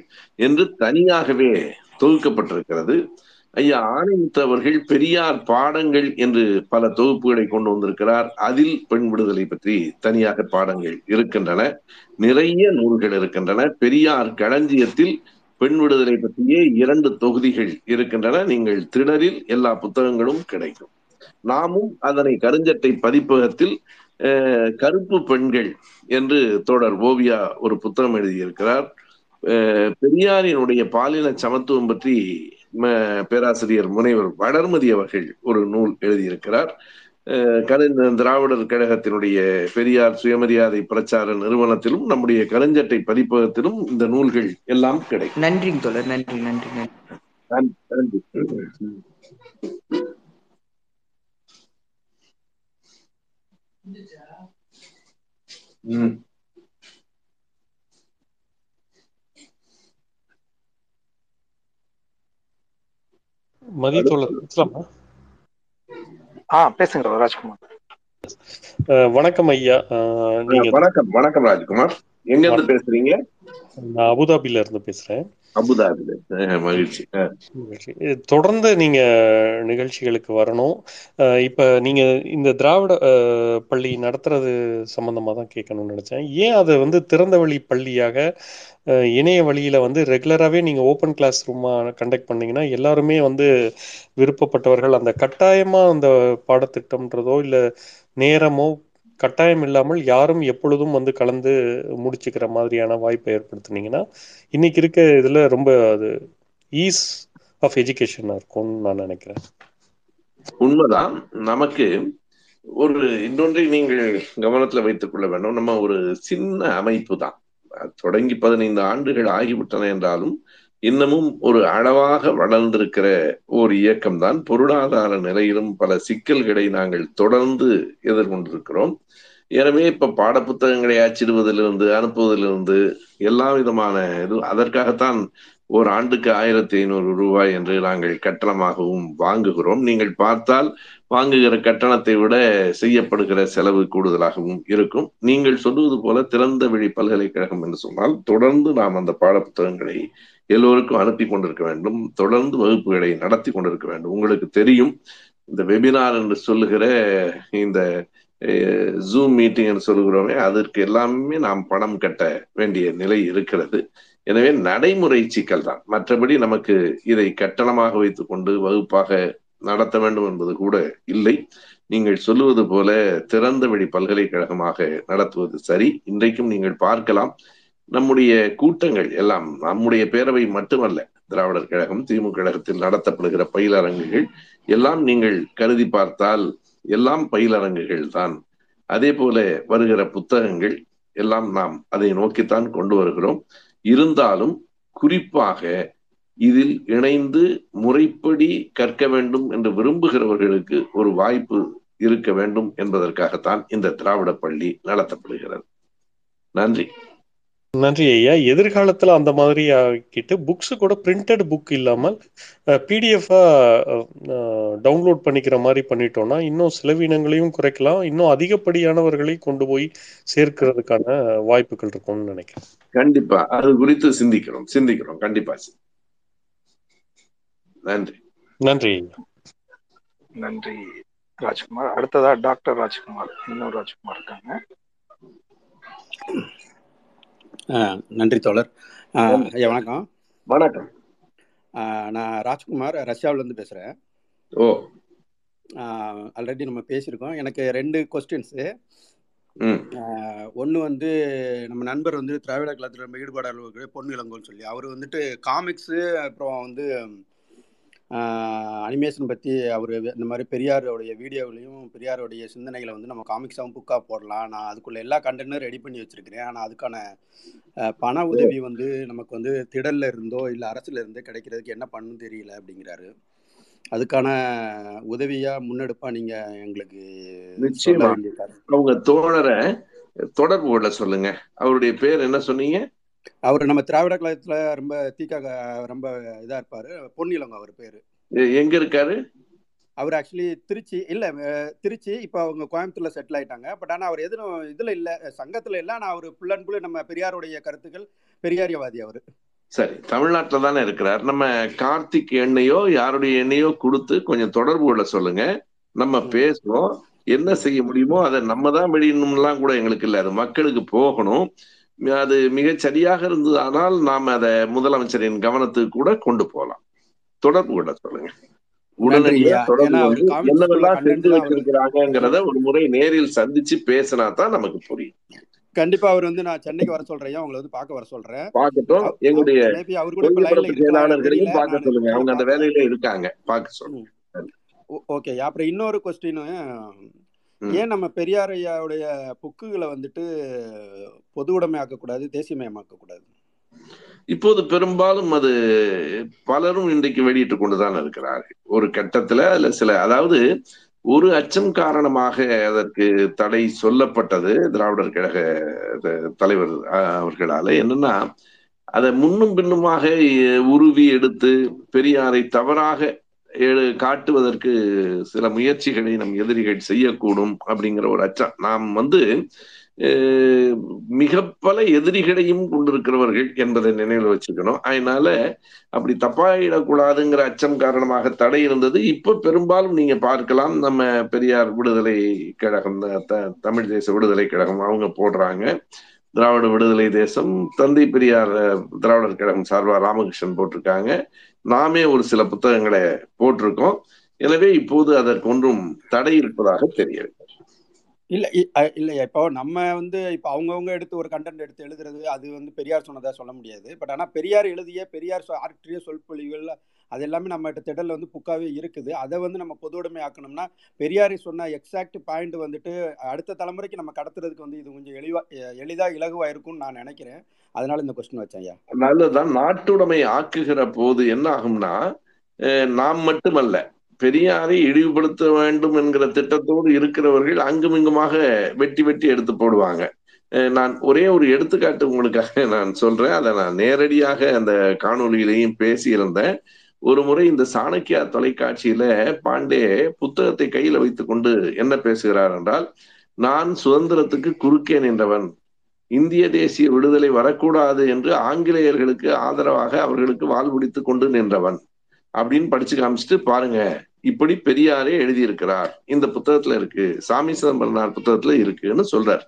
என்று தனியாகவே தொகுக்கப்பட்டிருக்கிறது. ஐயா ஆணைமுத்து அவர்கள் பெரியார் பாடங்கள் என்று பல தொகுப்புகளை கொண்டு வந்திருக்கிறார். அதில் பெண் விடுதலை பற்றி தனியாக பாடங்கள் இருக்கின்றன. நிறைய நூல்கள் இருக்கின்றன. பெரியார் களஞ்சியத்தில் பெண் விடுதலை பற்றியே இரண்டு தொகுதிகள் இருக்கின்றன. நீங்கள் திடலில் எல்லா புத்தகங்களும் கிடைக்கும். நாமும் அதனை கருஞ்சட்டை பதிப்பகத்தில் கருப்பு பெண்கள் என்று தொடர் ஓவியா ஒரு புத்தகம் எழுதியிருக்கிறார். பெரியாரினுடைய பாலின சமத்துவம் பற்றி பேராசிரியர் முனைவர் வளர்மதி அவர்கள் ஒரு நூல் எழுதியிருக்கிறார். திராவிடர் கழகத்தினுடைய பெரியார் சுயமரியாதை பிரச்சார நிறுவனத்திலும் நம்முடைய கருஞ்சட்டை பதிப்பகத்திலும் இந்த நூல்கள் எல்லாம் கிடைக்கும். நன்றி தோழர் நன்றி நன்றி நன்றி. உம் மதியத்தோழர் ஆ பேசுங்க ராஜ்குமார். வணக்கம் ஐயா. நீங்க வணக்கம் வணக்கம் ராஜ்குமார். எங்க இருந்து பேசுறீங்க? நான் அபுதாபில இருந்து பேசுறேன். அபுதாபில மகிழ்ச்சி. தொடர்ந்து நீங்க நிகழ்ச்சிகளுக்கு வரணும். இப்ப நீங்க இந்த திராவிட பள்ளி நடத்துறது சம்பந்தமா தான் கேட்கணும்னு நினைச்சேன். ஏன் அதை வந்து திறந்த வழி பள்ளியாக இணைய வழியில வந்து ரெகுலராகவே நீங்க ஓப்பன் கிளாஸ் ரூமா கண்டக்ட் பண்ணீங்கன்னா எல்லாருமே வந்து விருப்பப்பட்டவர்கள் அந்த கட்டாயமா அந்த பாடத்திட்டம்ன்றதோ இல்ல நேரமோ கட்டாயம் இல்லாமல் யாரும் எப்பொழுதும் வந்து கலந்து முடிச்சுக்கிற மாதிரியான வாய்ப்பை ஏற்படுத்தினீங்கன்னா இன்னைக்கு இருக்க இதுல ரொம்ப அது ஈஸ் ஆஃப் எஜுகேஷனா இருக்கும்னு நான் நினைக்கிறேன். உண்மைதான். நமக்கு ஒரு இன்னொன்றை நீங்கள் கவனத்துல வைத்துக் கொள்ள வேண்டும். நம்ம ஒரு சின்ன அமைப்பு தான் தொடங்கி பதினைந்து ஆண்டுகள் ஆகிவிட்டன என்றாலும் இன்னமும் ஒரு அளவாக வளர்ந்திருக்கிற ஒரு இயக்கம்தான் பொருளாதார நிலையிலும் பல சிக்கல்களை நாங்கள் தொடர்ந்து எதிர்கொண்டிருக்கிறோம். எனவே இப்ப பாடப்புத்தகங்களை அச்சிடுவதிலிருந்து அனுப்புவதிலிருந்து எல்லா விதமான இது அதற்காகத்தான் ஒரு ஆண்டுக்கு ஆயிரத்தி ஐநூறு ரூபாய் என்று நாங்கள் கட்டணமாகவும் வாங்குகிறோம். நீங்கள் பார்த்தால் வாங்குகிற கட்டணத்தை விட செய்யப்படுகிற செலவு கூடுதலாகவும் இருக்கும். நீங்கள் சொல்லுவது போல திறந்த வழி பல்கலைக்கழகம் என்று சொன்னால் தொடர்ந்து நாம் அந்த பாடப்புத்தகங்களை எல்லோருக்கும் அனுப்பி கொண்டிருக்க வேண்டும். தொடர்ந்து வகுப்புகளை நடத்தி கொண்டிருக்க வேண்டும். உங்களுக்கு தெரியும் இந்த வெபினார் என்று சொல்லுகிற இந்த ஜூம் மீட்டிங் என்று சொல்லுகிறோமே அதற்கு எல்லாமே நாம் பணம் கட்ட வேண்டிய நிலை இருக்கிறது. எனவே நடைமுறை சிக்கல் தான். மற்றபடி நமக்கு இதை கட்டணமாக வைத்துக்கொண்டு வகுப்பாக நடத்த வேண்டும் என்பது கூட இல்லை. நீங்கள் சொல்லுவது போல திறந்த வழி பல்கலைக்கழகமாக நடத்துவது சரி. இன்றைக்கும் நீங்கள் பார்க்கலாம். நம்முடைய கூட்டங்கள் எல்லாம் நம்முடைய பேரவை மட்டுமல்ல திராவிடர் கழகம் திமுக கழகத்தில் நடத்தப்படுகிற பயிலரங்குகள் எல்லாம் நீங்கள் கருதி பார்த்தால் எல்லாம் பயிலரங்குகள் தான். அதே போல வருகிற புத்தகங்கள் எல்லாம் நாம் அதை நோக்கித்தான் கொண்டு வருகிறோம். இருந்தாலும் குறிப்பாக இதில் இணைந்து முறைப்படி கற்க வேண்டும் என்று விரும்புகிறவர்களுக்கு ஒரு வாய்ப்பு இருக்க வேண்டும் என்பதற்காகத்தான் இந்த திராவிட பள்ளி நடத்தப்படுகிறது. நன்றி. நன்றி ஐயா. எதிர்காலத்துல அந்த மாதிரி ஆக்கிட்டு புக்ஸ் கூட பிரிண்டட் புக் இல்லாமல் பிடிஎஃபா டவுன்லோட் பண்ணிக்கிற மாதிரி பண்ணிட்டோம்னா இன்னும் செலவினங்களையும் குறைக்கலாம். இன்னும் அதிகப்படியானவர்களை கொண்டு போய் சேர்க்கிறதுக்கான வாய்ப்புகள் இருக்கும்னு நினைக்கிறேன். கண்டிப்பா. அது குறித்து சிந்திக்கிறோம் சிந்திக்கிறோம் கண்டிப்பா. நன்றி. நன்றி நன்றி ராஜ்குமார். அடுத்ததா டாக்டர் ராஜ்குமார். இன்னொரு ராஜ்குமார் இருக்காங்க. நன்றி தோழர். ஐயா வணக்கம். வணக்கம். நான் ராஜ்குமார் ரஷ்யாவிலேருந்து பேசுகிறேன் ஓ. ஆல்ரெடி நம்ம பேசியிருக்கோம். எனக்கு ரெண்டு கொஸ்டின்ஸு ஒன்று வந்து நம்ம நண்பர் வந்து திராவிட ரொம்ப ஈடுபாடு பொன் இளங்கோன்னு சொல்லி அவர் வந்துட்டு காமிக்ஸு அப்புறம் வந்து அனிமேஷன் பற்றி அவர் இந்த மாதிரி பெரியாருடைய வீடியோவிலையும் பெரியாருடைய சிந்தனைகளை வந்து நம்ம காமிக்ஸாகவும் புக்காக போடலாம். நான் அதுக்குள்ள எல்லா கண்டென்ட்டும் ரெடி பண்ணி வச்சிருக்கிறேன். ஆனால் அதுக்கான பண உதவி வந்து நமக்கு வந்து திடல்ல இருந்தோ இல்லை அரசுல இருந்தோ கிடைக்கிறதுக்கு என்ன பண்ணணும் தெரியல அப்படிங்கிறாரு. அதுக்கான உதவியா முன்னெடுப்பா நீங்க எங்களுக்கு நிச்சயமா. அவங்க தோழரை தொடர்பு கொள்ள சொல்லுங்க. அவருடைய பேர் என்ன சொன்னீங்க? அவர் நம்ம திராவிட கழகத்துல ரொம்ப தீக்கா ரொம்ப இதா இருப்பாரு. பொன்னிலங்க அவர் பேரு. எங்க இருக்காரு? அவர் ஆக்சுவலி திருச்சி இல்ல திருச்சி இப்போ அவங்க கோயம்புத்தூர்ல செட்டில் ஆயிட்டாங்க. பட் ஆனா அவர் எதுவும் இதுல இல்ல. சங்கத்துல இல்ல. ஆனா அவர் ஃபுல் அண்ட் ஃபுல் நம்ம பெரியாருடைய கருத்துக்கள் பெரியாரியவாதி அவர். சரி தமிழ்நாட்டில் தானே இருக்கிறார். நம்ம கார்த்திக் எண்ணையோ யாருடைய எண்ணையோ கொடுத்து கொஞ்சம் தொடர்பு கொள்ள சொல்லுங்க. நம்ம பேசுவோம். என்ன செய்ய முடியுமோ அதை நம்ம தான் வெளியிடணும்லாம் கூட எங்களுக்கு இல்லை. அது மக்களுக்கு போகணும். அது மிகச் சரியாக இருந்தது. ஆனால் நாம் அதை முதலமைச்சரின் கவனத்துக்கு கூட கொண்டு போகலாம். தொடர்பு கொள்ள சொல்லுங்க. நன்றி உடனடியா ஐயா தொடர்பு ஏன்னா அவர் கொண்டு காமிக்ஸுக்குள்ள என்னவெல்லாம் செஞ்சு கண்டென்ட்லாம் அவர் வச்சிருக்கிறாங்கிறத ஒரு முறை நேரில் சந்திச்சு பேசினா தான் நமக்கு புரியும். கண்டிப்பா அவர் வந்து நான் சென்னைக்கு வர சொல்றேன். ஐயா உங்களை வந்து பார்க்க வர சொல்றேன்? பார்க்கட்டும். எங்களுடைய கூட செயலாளர்களையும் பார்க்க சொல்லுங்க. அவங்க அந்த வேலையில இருக்காங்க. பார்க்க சொல்லுங்க. ஓகே. அப்புறம் இன்னொரு கொஸ்டின். ஏன் நம்ம பெரியார் ஐயாவுடைய புக்குகளை வந்துட்டு பொது உடைமை ஆக்கக்கூடாது தேசியமயமாக்க கூடாது இப்போது பெரும்பாலும் அது பலரும் இன்றைக்கு வெளியிட்டு கொண்டுதான் இருக்கிறார்கள். ஒரு கட்டத்துல அதுல சில அதாவது ஒரு அச்சம் காரணமாக அதற்கு தடை சொல்லப்பட்டது திராவிடர் கழக தலைவர் அவர்களால என்னன்னா அதை முன்னும் பின்னுமாக உருவி எடுத்து பெரியாரை தவறாக காட்டுவதற்கு சில முயற்சிகளை நம் எதிரிகள் செய்யக்கூடும் அப்படிங்கிற ஒரு அச்சம். நாம் வந்து மிக பல எதிரிகளையும் கொண்டிருக்கிறவர்கள் என்பதை நினைவில் வச்சுக்கணும். அதனால அப்படி தப்பாயிடக்கூடாதுங்கிற அச்சம் காரணமாக தடை இருந்தது. இப்ப பெரும்பாலும் நீங்க பார்க்கலாம் நம்ம பெரியார் விடுதலை கழகம் த- தமிழ் தேச விடுதலை கழகம் அவங்க போடுறாங்க. திராவிட விடுதலை தேசம் தந்தை பெரியார் திராவிடர் கழகம் சார்பா ராமகிருஷ்ணன் போட்டிருக்காங்க. நாமே ஒரு சில புத்தகங்களை போட்டிருக்கோம். எனவே இப்போது அதற்கு ஒன்றும் தடை இருப்பதாக தெரியவில்லை. இல்ல இ- இல்லையா? இப்போ நம்ம வந்து இப்போ அவங்கவுங்க எடுத்து ஒரு கண்டென்ட் எடுத்து எழுதுறது அது வந்து பெரியார் சொன்னதாக சொல்ல முடியாது. பட் ஆனால் பெரியார் எழுதிய பெரியார் சொ- ஆற்றிய சொற்பொழிவுகள் அது எல்லாமே நம்ம திடலில் வந்து புக்காவே இருக்குது. அதை வந்து நம்ம பொது உடைமை ஆக்கணும்னா பெரியாரை சொன்ன எக்ஸாக்ட் பாயிண்ட் வந்துட்டு அடுத்த தலைமுறைக்கு நம்ம கடத்துறதுக்கு வந்து இது கொஞ்சம் எளிவா எளிதாக இலகுவாக இருக்கும்னு நான் நினைக்கிறேன். அதனால இந்த கொஸ்டின் வச்சேன் ஐயா. நல்லதுதான். நாட்டுடைமை ஆக்குகிற போது என்ன ஆகும்னா அஹ், நாம் மட்டுமல்ல பெரியாரை இழிவுபடுத்த வேண்டும் என்கிற திட்டத்தோடு இருக்கிறவர்கள் அங்கும் இங்குமாக வெட்டி வெட்டி எடுத்து போடுவாங்க. நான் ஒரே ஒரு எடுத்துக்காட்டு உங்களுக்காக நான் சொல்றேன். அதை நான் நேரடியாக அந்த காணொளியிலையும் பேசியிருந்தேன். ஒரு முறை இந்த சாணக்கியா தொலைக்காட்சியில பாண்டே புத்தகத்தை கையில வைத்துக்கொண்டு என்ன பேசுகிறார் என்றால் நான் சுதந்திரத்துக்கு குறுக்கே நின்றவன். இந்திய தேசிய விடுதலை வரக்கூடாது என்று ஆங்கிலேயர்களுக்கு ஆதரவாக அவர்களுக்கு வால் கொண்டு நின்றவன் அப்படின்னு படிச்சு காமிச்சிட்டு பாருங்க இப்படி பெரியாரே எழுதியிருக்கிறார். இந்த புத்தகத்துல இருக்கு. சாமி சிதம்பரனார் புத்தகத்துல இருக்குன்னு சொல்றார்.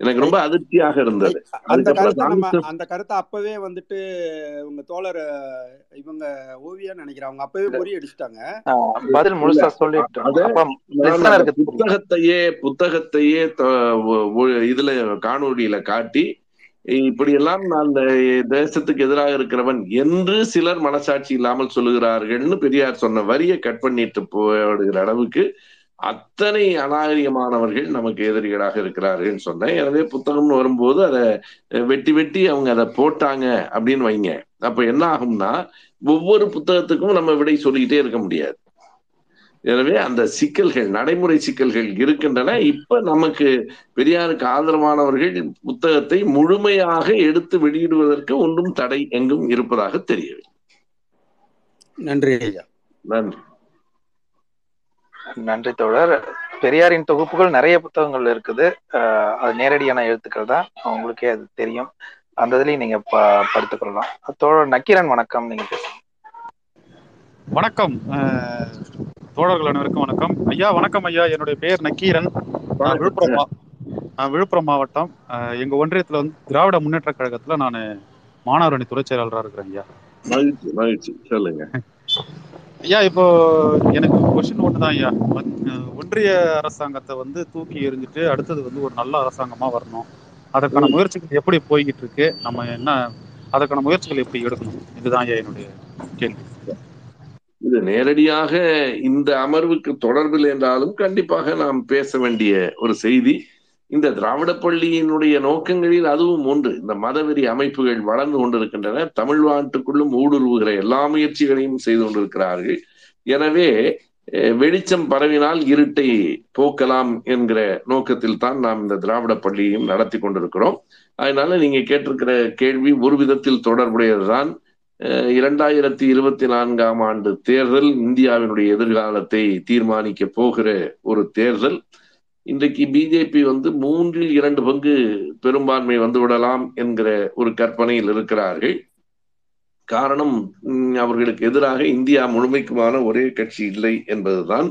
எனக்கு ரொம்ப அதிர்ச்சியாக இருந்தது. அந்த கருத்தை அந்த கருத்தை அப்பவே வந்துட்டு உங்க தோழர் இவங்க ஓவியா நினைக்கிறேன். அவங்க அப்பவே முறியடிச்சிட்டாங்க ஆஹ் பதில் முழுசா அந்த தெரியும் புத்தகத்தையே புத்தகத்தையே இதுல காணொளியில காட்டி இப்படியெல்லாம் நான் இந்த தேசத்துக்கு எதிராக இருக்கிறவன் என்று சிலர் மனசாட்சி இல்லாமல் சொல்லுகிறார்கள்னு பெரியார் சொன்ன வரியை கட் பண்ணிட்டு போடுகிற அளவுக்கு அத்தனை அநாகரிகமானவர்கள் நமக்கு எதிரிகளாக இருக்கிறார்கள் சொன்னேன். எனவே புத்தகம்னு வரும்போது அதை வெட்டி வெட்டி அவங்க அதை போட்டாங்க அப்படின்னு வைங்க. அப்ப என்ன ஆகும்னா ஒவ்வொரு புத்தகத்துக்கும் நம்ம விடை சொல்லிக்கிட்டே இருக்க முடியாது. எனவே அந்த சிக்கல்கள் நடைமுறை சிக்கல்கள் இருக்கின்றன. இப்ப நமக்கு பெரியாருக்கு ஆதரவானவர்கள் புத்தகத்தை முழுமையாக எடுத்து வெளியிடுவதற்கு ஒன்றும் தடை எங்கும் இருப்பதாக தெரியவில்லை. நன்றி ஐயா. நன்றி. நன்றி தோழர். பெரியாரின் தொகுப்புகள் நிறைய புத்தகங்கள் இருக்குது. அது நேரடியான எழுத்துக்கள் தான். உங்களுக்கே அது தெரியும். அந்த இதுலயும் நீங்க ப- படித்துக் கொள்ளலாம். தோழர் நக்கீரன் வணக்கம். நீங்க பேசுங்க. வணக்கம். தோழர்கள் அனைவருக்கும் வணக்கம். ஐயா வணக்கம் ஐயா. என்னுடைய பெயர் நக்கீரன். நான் விழுப்புரம் விழுப்புரம் மாவட்டம். அஹ், எங்க ஒன்றியத்துல வந்து திராவிட முன்னேற்ற கழகத்துல நான் மாணவர் அணி துறைச் செயலாளராக இருக்கிறேன் ஐயா. மகிழ்ச்சி மகிழ்ச்சி. சொல்லுங்க. ஐயா இப்போ எனக்கு கொஸ்டின் ஒன்று தான் ஐயா. ஒன்றிய அரசாங்கத்தை வந்து தூக்கி எறிஞ்சிட்டு அடுத்தது வந்து ஒரு நல்ல அரசாங்கமா வரணும். அதற்கான. முயற்சிகள் எப்படி போய்கிட்டு இருக்கு நம்ம என்ன அதற்கான முயற்சிகள் எப்படி எடுக்கணும்? இதுதான் ஐயா என்னுடைய கேள்வி. இது நேரடியாக இந்த அமர்வுக்கு தொடர்பில் என்றாலும் கண்டிப்பாக நாம் பேச வேண்டிய ஒரு செய்தி. இந்த திராவிட பள்ளியினுடைய நோக்கங்களில் அதுவும் ஒன்று. இந்த மதவெறி அமைப்புகள் வளர்ந்து கொண்டிருக்கின்றன. தமிழ் நாட்டுக்குள்ளும் ஊடுருவுகிற எல்லா முயற்சிகளையும் செய்து கொண்டிருக்கிறார்கள். எனவே அஹ், வெளிச்சம் பரவினால் இருட்டை போக்கலாம் என்கிற நோக்கத்தில் தான் நாம் இந்த திராவிட பள்ளியையும் நடத்தி கொண்டிருக்கிறோம். அதனால நீங்க கேட்டிருக்கிற கேள்வி ஒரு விதத்தில் தொடர்புடையதுதான். இரண்டாயிரத்தி இருபத்தி நான்காம் ஆண்டு தேர்தல் இந்தியாவினுடைய எதிர்காலத்தை தீர்மானிக்க போகிற ஒரு தேர்தல். இன்றைக்கு பிஜேபி வந்து மூன்றில் இரண்டு பங்கு பெரும்பான்மை வந்து விடலாம் என்கிற ஒரு கற்பனையில் இருக்கிறார்கள். காரணம் அவர்களுக்கு எதிராக இந்தியா முழுமைக்குமான ஒரே கட்சி இல்லை என்பதுதான்.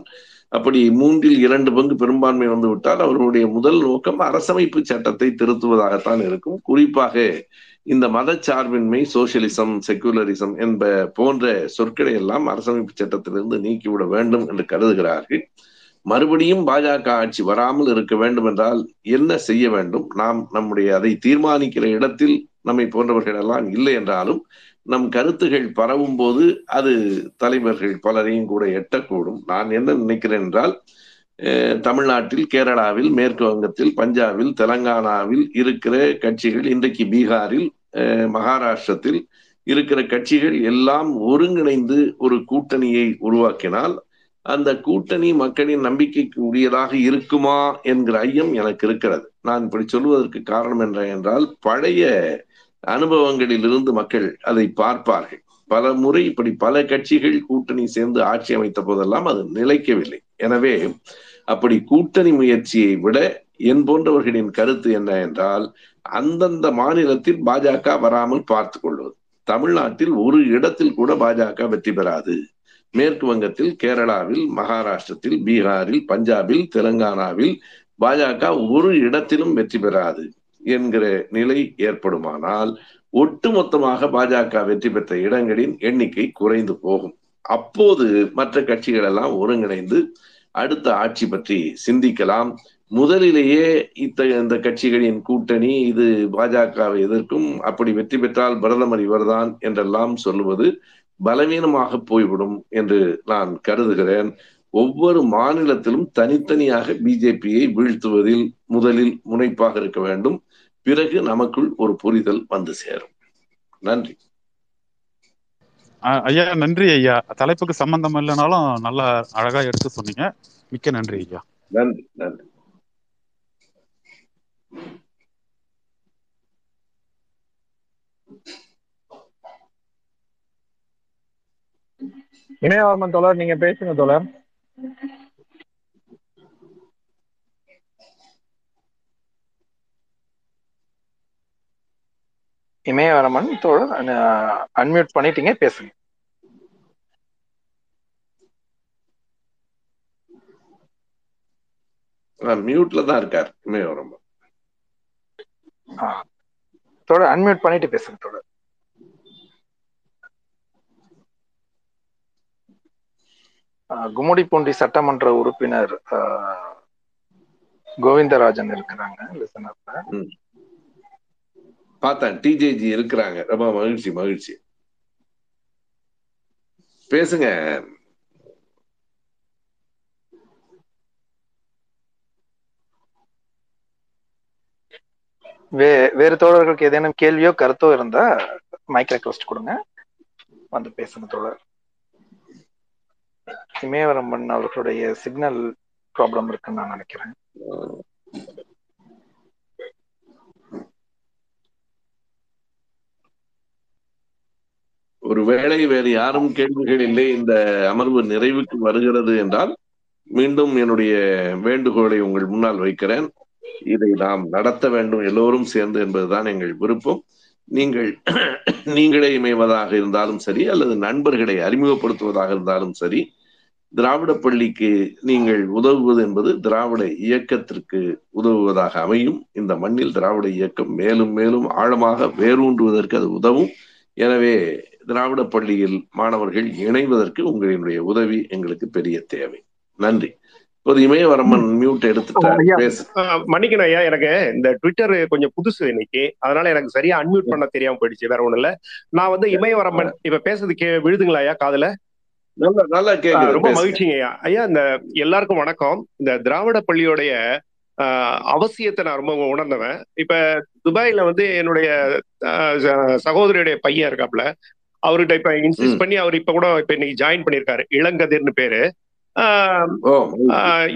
அப்படி மூன்றில் இரண்டு பங்கு பெரும்பான்மை வந்துவிட்டால் அவர்களுடைய முதல் நோக்கம் அரசமைப்பு சட்டத்தை திருத்துவதாகத்தான் இருக்கும். குறிப்பாக இந்த மதச்சார்பின்மை சோசியலிசம் செக்குலரிசம் என்ப போன்ற சொற்களை எல்லாம் அரசமைப்பு சட்டத்திலிருந்து நீக்கிவிட வேண்டும் என்று கருதுகிறார்கள். மறுபடியும் பாஜக ஆட்சி வராமல் இருக்க வேண்டும் என்றால் என்ன செய்ய வேண்டும்? நாம் நம்முடைய அதை தீர்மானிக்கிற இடத்தில் நம்மை போன்றவர்கள் எல்லாம் இல்லை என்றாலும் நம் கருத்துகள் பரவும் போது அது தலைவர்கள் பலரையும் கூட எட்டக்கூடும். நான் என்ன நினைக்கிறேன் என்றால் தமிழ்நாட்டில் கேரளாவில் மேற்கு வங்கத்தில் பஞ்சாபில் தெலங்கானாவில் இருக்கிற கட்சிகள் இன்றைக்கு பீகாரில் அஹ், மகாராஷ்டிரத்தில் இருக்கிற கட்சிகள் எல்லாம் ஒருங்கிணைந்து ஒரு கூட்டணியை உருவாக்கினால் அந்த கூட்டணி மக்களின் நம்பிக்கைக்கு உரியதாக இருக்குமா என்கிற ஐயம் எனக்கு இருக்கிறது. நான் இப்படி சொல்வதற்கு காரணம் என்ன என்றால் பழைய அனுபவங்களிலிருந்து மக்கள் அதை பார்ப்பார்கள். பல முறை இப்படி பல கட்சிகள் கூட்டணி சேர்ந்து ஆட்சி அமைத்த போதெல்லாம் அது நிலைக்கவில்லை. எனவே அப்படி கூட்டணி முயற்சியை விட என் போன்றவர்களின் கருத்து என்ன என்றால் அந்தந்த மாநிலத்தில் பாஜக வராமல் பார்த்து கொள்வது. தமிழ்நாட்டில் ஒரு இடத்தில் கூட பாஜக வெற்றி பெறாது. மேற்கு வங்கத்தில் கேரளாவில் மகாராஷ்டிரத்தில் பீகாரில் பஞ்சாபில் தெலங்கானாவில் பாஜக ஒரு இடத்திலும் வெற்றி பெறாது என்கிற நிலை ஏற்படுமானால் ஒட்டுமொத்தமாக பாஜக வெற்றி பெற்ற இடங்களின் எண்ணிக்கை குறைந்து போகும். அப்போது மற்ற கட்சிகள் எல்லாம் ஒருங்கிணைந்து அடுத்த ஆட்சி பற்றி சிந்திக்கலாம். முதலிலேயே இத்தகைய இந்த கட்சிகளின் கூட்டணி இது பாஜகவை எதிர்க்கும். அப்படி வெற்றி பெற்றால் பிரதமர் இவர்தான் என்றெல்லாம் சொல்லுவது பலவீனமாக போய்விடும் என்று நான் கருதுகிறேன். ஒவ்வொரு மாநிலத்திலும் தனித்தனியாக பிஜேபியை வீழ்த்துவதில் முதலில் முனைப்பாக இருக்க வேண்டும். பிறகு நமக்குள் ஒரு புரிதல் வந்து சேரும். நன்றி. ஐயா நன்றி ஐயா. தலைப்புக்கு சம்பந்தம் இல்லைனாலும் நல்லா அழகா எடுத்து சொன்னீங்க. மிக்க நன்றி ஐயா. நன்றி நன்றி. இணையவர்மன் தோழர் நீங்க பேசுங்க தோழர். இமயவரமன் தோழர் அன்மியூட் பண்ணிட்டீங்க பேசுங்க. மியூட்ல தான் இருக்கார் இமயவரம் ஆ. தோழர் அன்மியூட் பண்ணிட்டு பேசுங்க தோழர். கும்மிடிப்பூண்டி சட்டமன்ற உறுப்பினர் கோவிந்தராஜன் இருக்கிறாங்க லிசனர்ல. பார்த்தேன் டிஜேஜி இருக்கிறாங்க. ரொம்ப மகிழ்ச்சி மகிழ்ச்சி. பேசுங்க. வே வேறு தோழர்களுக்கு ஏதேனும் கேள்வியோ கருத்தோ இருந்தா மைக் ரெக்வஸ்ட் கொடுங்க. வந்து பேசுங்க தோழர். இமயவரம்பன் அவர்களுடைய சிக்னல் ப்ராப்ளம் இருக்குன்னு நான் நினைக்கிறேன். ஒருவேளை வேறு யாரும் கேள்விகள் இல்லை இந்த அமர்வு நிறைவுக்கு வருகிறது என்றால் மீண்டும் என்னுடைய வேண்டுகோளை உங்கள் முன்னால் வைக்கிறேன். இதை நாம் நடத்த வேண்டும் எல்லோரும் சேர்ந்து என்பதுதான் எங்கள் விருப்பம். நீங்கள் நீங்களே இமைவதாக இருந்தாலும் சரி அல்லது நண்பர்களை அறிமுகப்படுத்துவதாக இருந்தாலும் சரி திராவிட பள்ளிக்கு நீங்கள் உதவுவது என்பது திராவிட இயக்கத்திற்கு உதவுவதாக அமையும். இந்த மண்ணில் திராவிட இயக்கம் மேலும் மேலும் ஆழமாக வேரூன்றுவதற்கு அது உதவும். எனவே திராவிட பள்ளியில் மாணவர்கள் இணைவதற்கு உங்களினுடைய உதவி எங்களுக்கு பெரிய தேவை. நன்றி. இப்போது இமயவரமன் மியூட் அஹ் மன்னிக்கணும் ஐயா எனக்கு இந்த ட்விட்டர் கொஞ்சம் புதுசு இன்னைக்கு. அதனால எனக்கு சரியா அன்மியூட் பண்ண தெரியாம போயிடுச்சு வேற ஒண்ணும் இல்ல. நான் வந்து இமயவரம்பன் இப்ப பேசுறது கே விழுதுங்களா ஐயா காதுல? நல்ல நல்லா கேக்குது ரொம்ப மகிழ்ச்சிங்க. ஐயா ஐயா இந்த எல்லாருக்கும் வணக்கம். இந்த திராவிட பள்ளியோடைய அவசியத்தை நான் ரொம்ப உணர்ந்தவன். இப்ப துபாயில வந்து என்னுடைய சகோதரியுடைய பையன் இருக்காப்ல. அவர்கிட்ட இப்ப இன்சிஸ்ட் பண்ணி அவர் இப்ப கூட இப்ப இன்னைக்கு ஜாயின் பண்ணியிருக்காரு. இளங்கதிர்னு பேரு.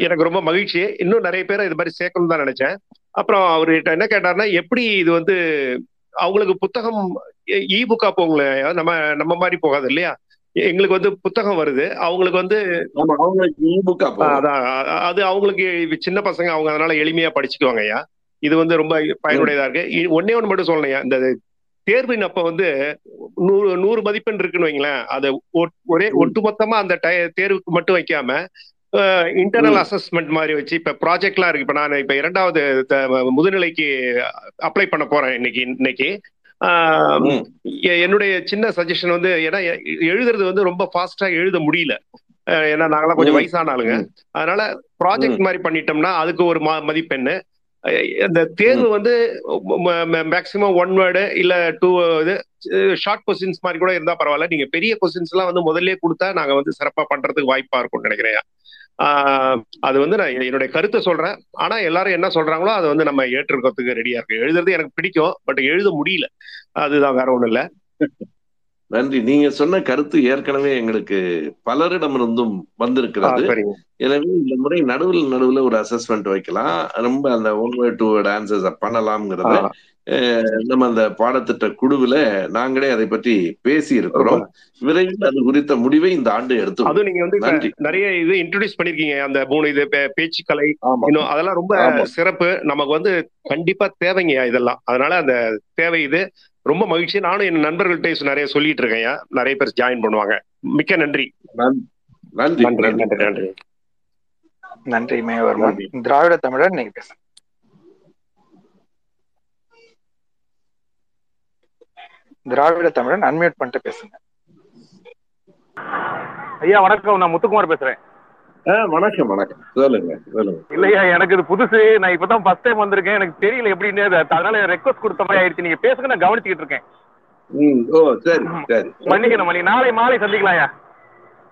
எனக்கு ரொம்ப மகிழ்ச்சி. இன்னும் நிறைய பேரை இது மாதிரி சேர்க்கணும் தான் நினைச்சேன். அப்புறம் அவர்கிட்ட என்ன கேட்டாருன்னா எப்படி இது வந்து அவங்களுக்கு புத்தகம் இ புக்கா போங்களே நம்ம நம்ம மாதிரி போகாது இல்லையா? எங்களுக்கு வந்து புத்தகம் வருது. அவங்களுக்கு வந்து அதான் அது அவங்களுக்கு சின்ன பசங்க அவங்க அதனால எளிமையா படிச்சுக்குவாங்க ஐயா. இது வந்து ரொம்ப பயனுடையதா இருக்கு. ஒண்ணே ஒண்ணு மட்டும் சொல்லணும் இந்த தேர்வின் அப்ப வந்து நூறு நூறு மதிப்பெண் இருக்குன்னு வைங்களேன். அதை ஒரே ம். ஒட்டுமொத்தமா அந்த தேர்வுக்கு மட்டும் வைக்காம இன்டர்னல் அசஸ்மெண்ட் மாதிரி வச்சு இப்ப ப்ராஜெக்ட்லாம் இருக்கு. இப்ப நான் இப்ப இரண்டாவது முதுநிலைக்கு அப்ளை பண்ண போறேன் இன்னைக்கு இன்னைக்கு. என்னுடைய சின்ன சஜஷன் வந்து ஏன்னா எழுதுறது வந்து ரொம்ப ஃபாஸ்டா எழுத முடியல. ஏன்னா நாங்களாம் கொஞ்சம் வயசான ஆளுங்க அதனால ப்ராஜெக்ட் மாதிரி பண்ணிட்டோம்னா அதுக்கு ஒரு ம- மதிப்பெண்ணு. அந்த தேர்வு வந்து மேக்சிமம் ஒன் வேர்டு இல்ல டூ இது ஷார்ட் கொஸ்டின்ஸ் மாதிரி கூட இருந்தா பரவாயில்ல. நீங்க பெரிய கொஸ்டின்ஸ் எல்லாம் வந்து முதல்ல கொடுத்தா நாங்க வந்து சிறப்பா பண்றதுக்கு வாய்ப்பா இருக்கும்னு நினைக்கிறேன். அது வந்து நான் என்னுடைய கருத்தை சொல்றேன். ஆனா எல்லாரும் என்ன சொல்றாங்களோ அதை வந்து நம்ம ஏற்றுக்கிறதுக்கு ரெடியா இருக்கு. எழுதுறது எனக்கு பிடிக்கும் பட் எழுத முடியல. அதுதான் வேற ஒண்ணும் இல்ல. நன்றி. நீங்க சொன்ன கருத்து ஏற்கனவே எங்களுக்கு பலரிடமிருந்தும் வந்திருக்கிறது. எனவே இந்த முறை நடுவில் நடுவில் ஒரு அசஸ்மெண்ட் வைக்கலாம். ரொம்ப அந்த ஒன் வேர்ட் டூ ஆன்சர்ஸ் பண்ணலாம்ங்கிறத. நம்ம அந்த பாடத்திட்ட குழுவில் நாங்களே அதை பற்றி பேசி இருக்கிறோம் விரைவில் அது குறித்த முடிவை இந்த ஆண்டு எடுத்துருவோம் அதுவும் நீங்க வந்து நிறைய இது இன்ட்ரோடியூஸ் பண்ணிருக்கீங்க அந்த மூணு இது பே- பேச்சுக்கலை இன்னும் அதெல்லாம் ரொம்ப சிறப்பு நமக்கு வந்து கண்டிப்பா தேவைங்கய்யா இதெல்லாம் அதனால அந்த தேவை இது ரொம்ப மகிழ்ச்சி நானும் என் நண்பர்கள்ட்ட நிறைய சொல்லிட்டு இருக்கேன்யா நிறைய பேர் ஜாயின் பண்ணுவாங்க மிக்க நன்றி நன்- நன்றி நன்றி நன்றி நன்றி நன்றி திராவிட தமிழர் நீங்க பேசுங்க திராவிட தமிழன் அன்மியூட் பண்ணிட்டு பேசுங்க. ஐயா வணக்கம். நான் முத்துக்குமார் பேசுறேன். வணக்கம் வணக்கம். சொல்லுங்க சொல்லுங்க. இல்லையா எனக்கு இது புதுசு. நான் இப்பதான் ஃபர்ஸ்ட் டைம் வந்திருக்கேன். எனக்கு தெரியல எப்படின்னு அது- அதனால ரெக்வஸ்ட் கொடுத்த மாதிரி ஆயிடுச்சு. நீங்க பேசுங்க நான் கவனிச்சுக்கிட்டு இருக்கேன். ம் ஓ சரி சரி. மன்னிக்கணும் மணி நாளை மாலை சந்திக்கலாம் ஐயா.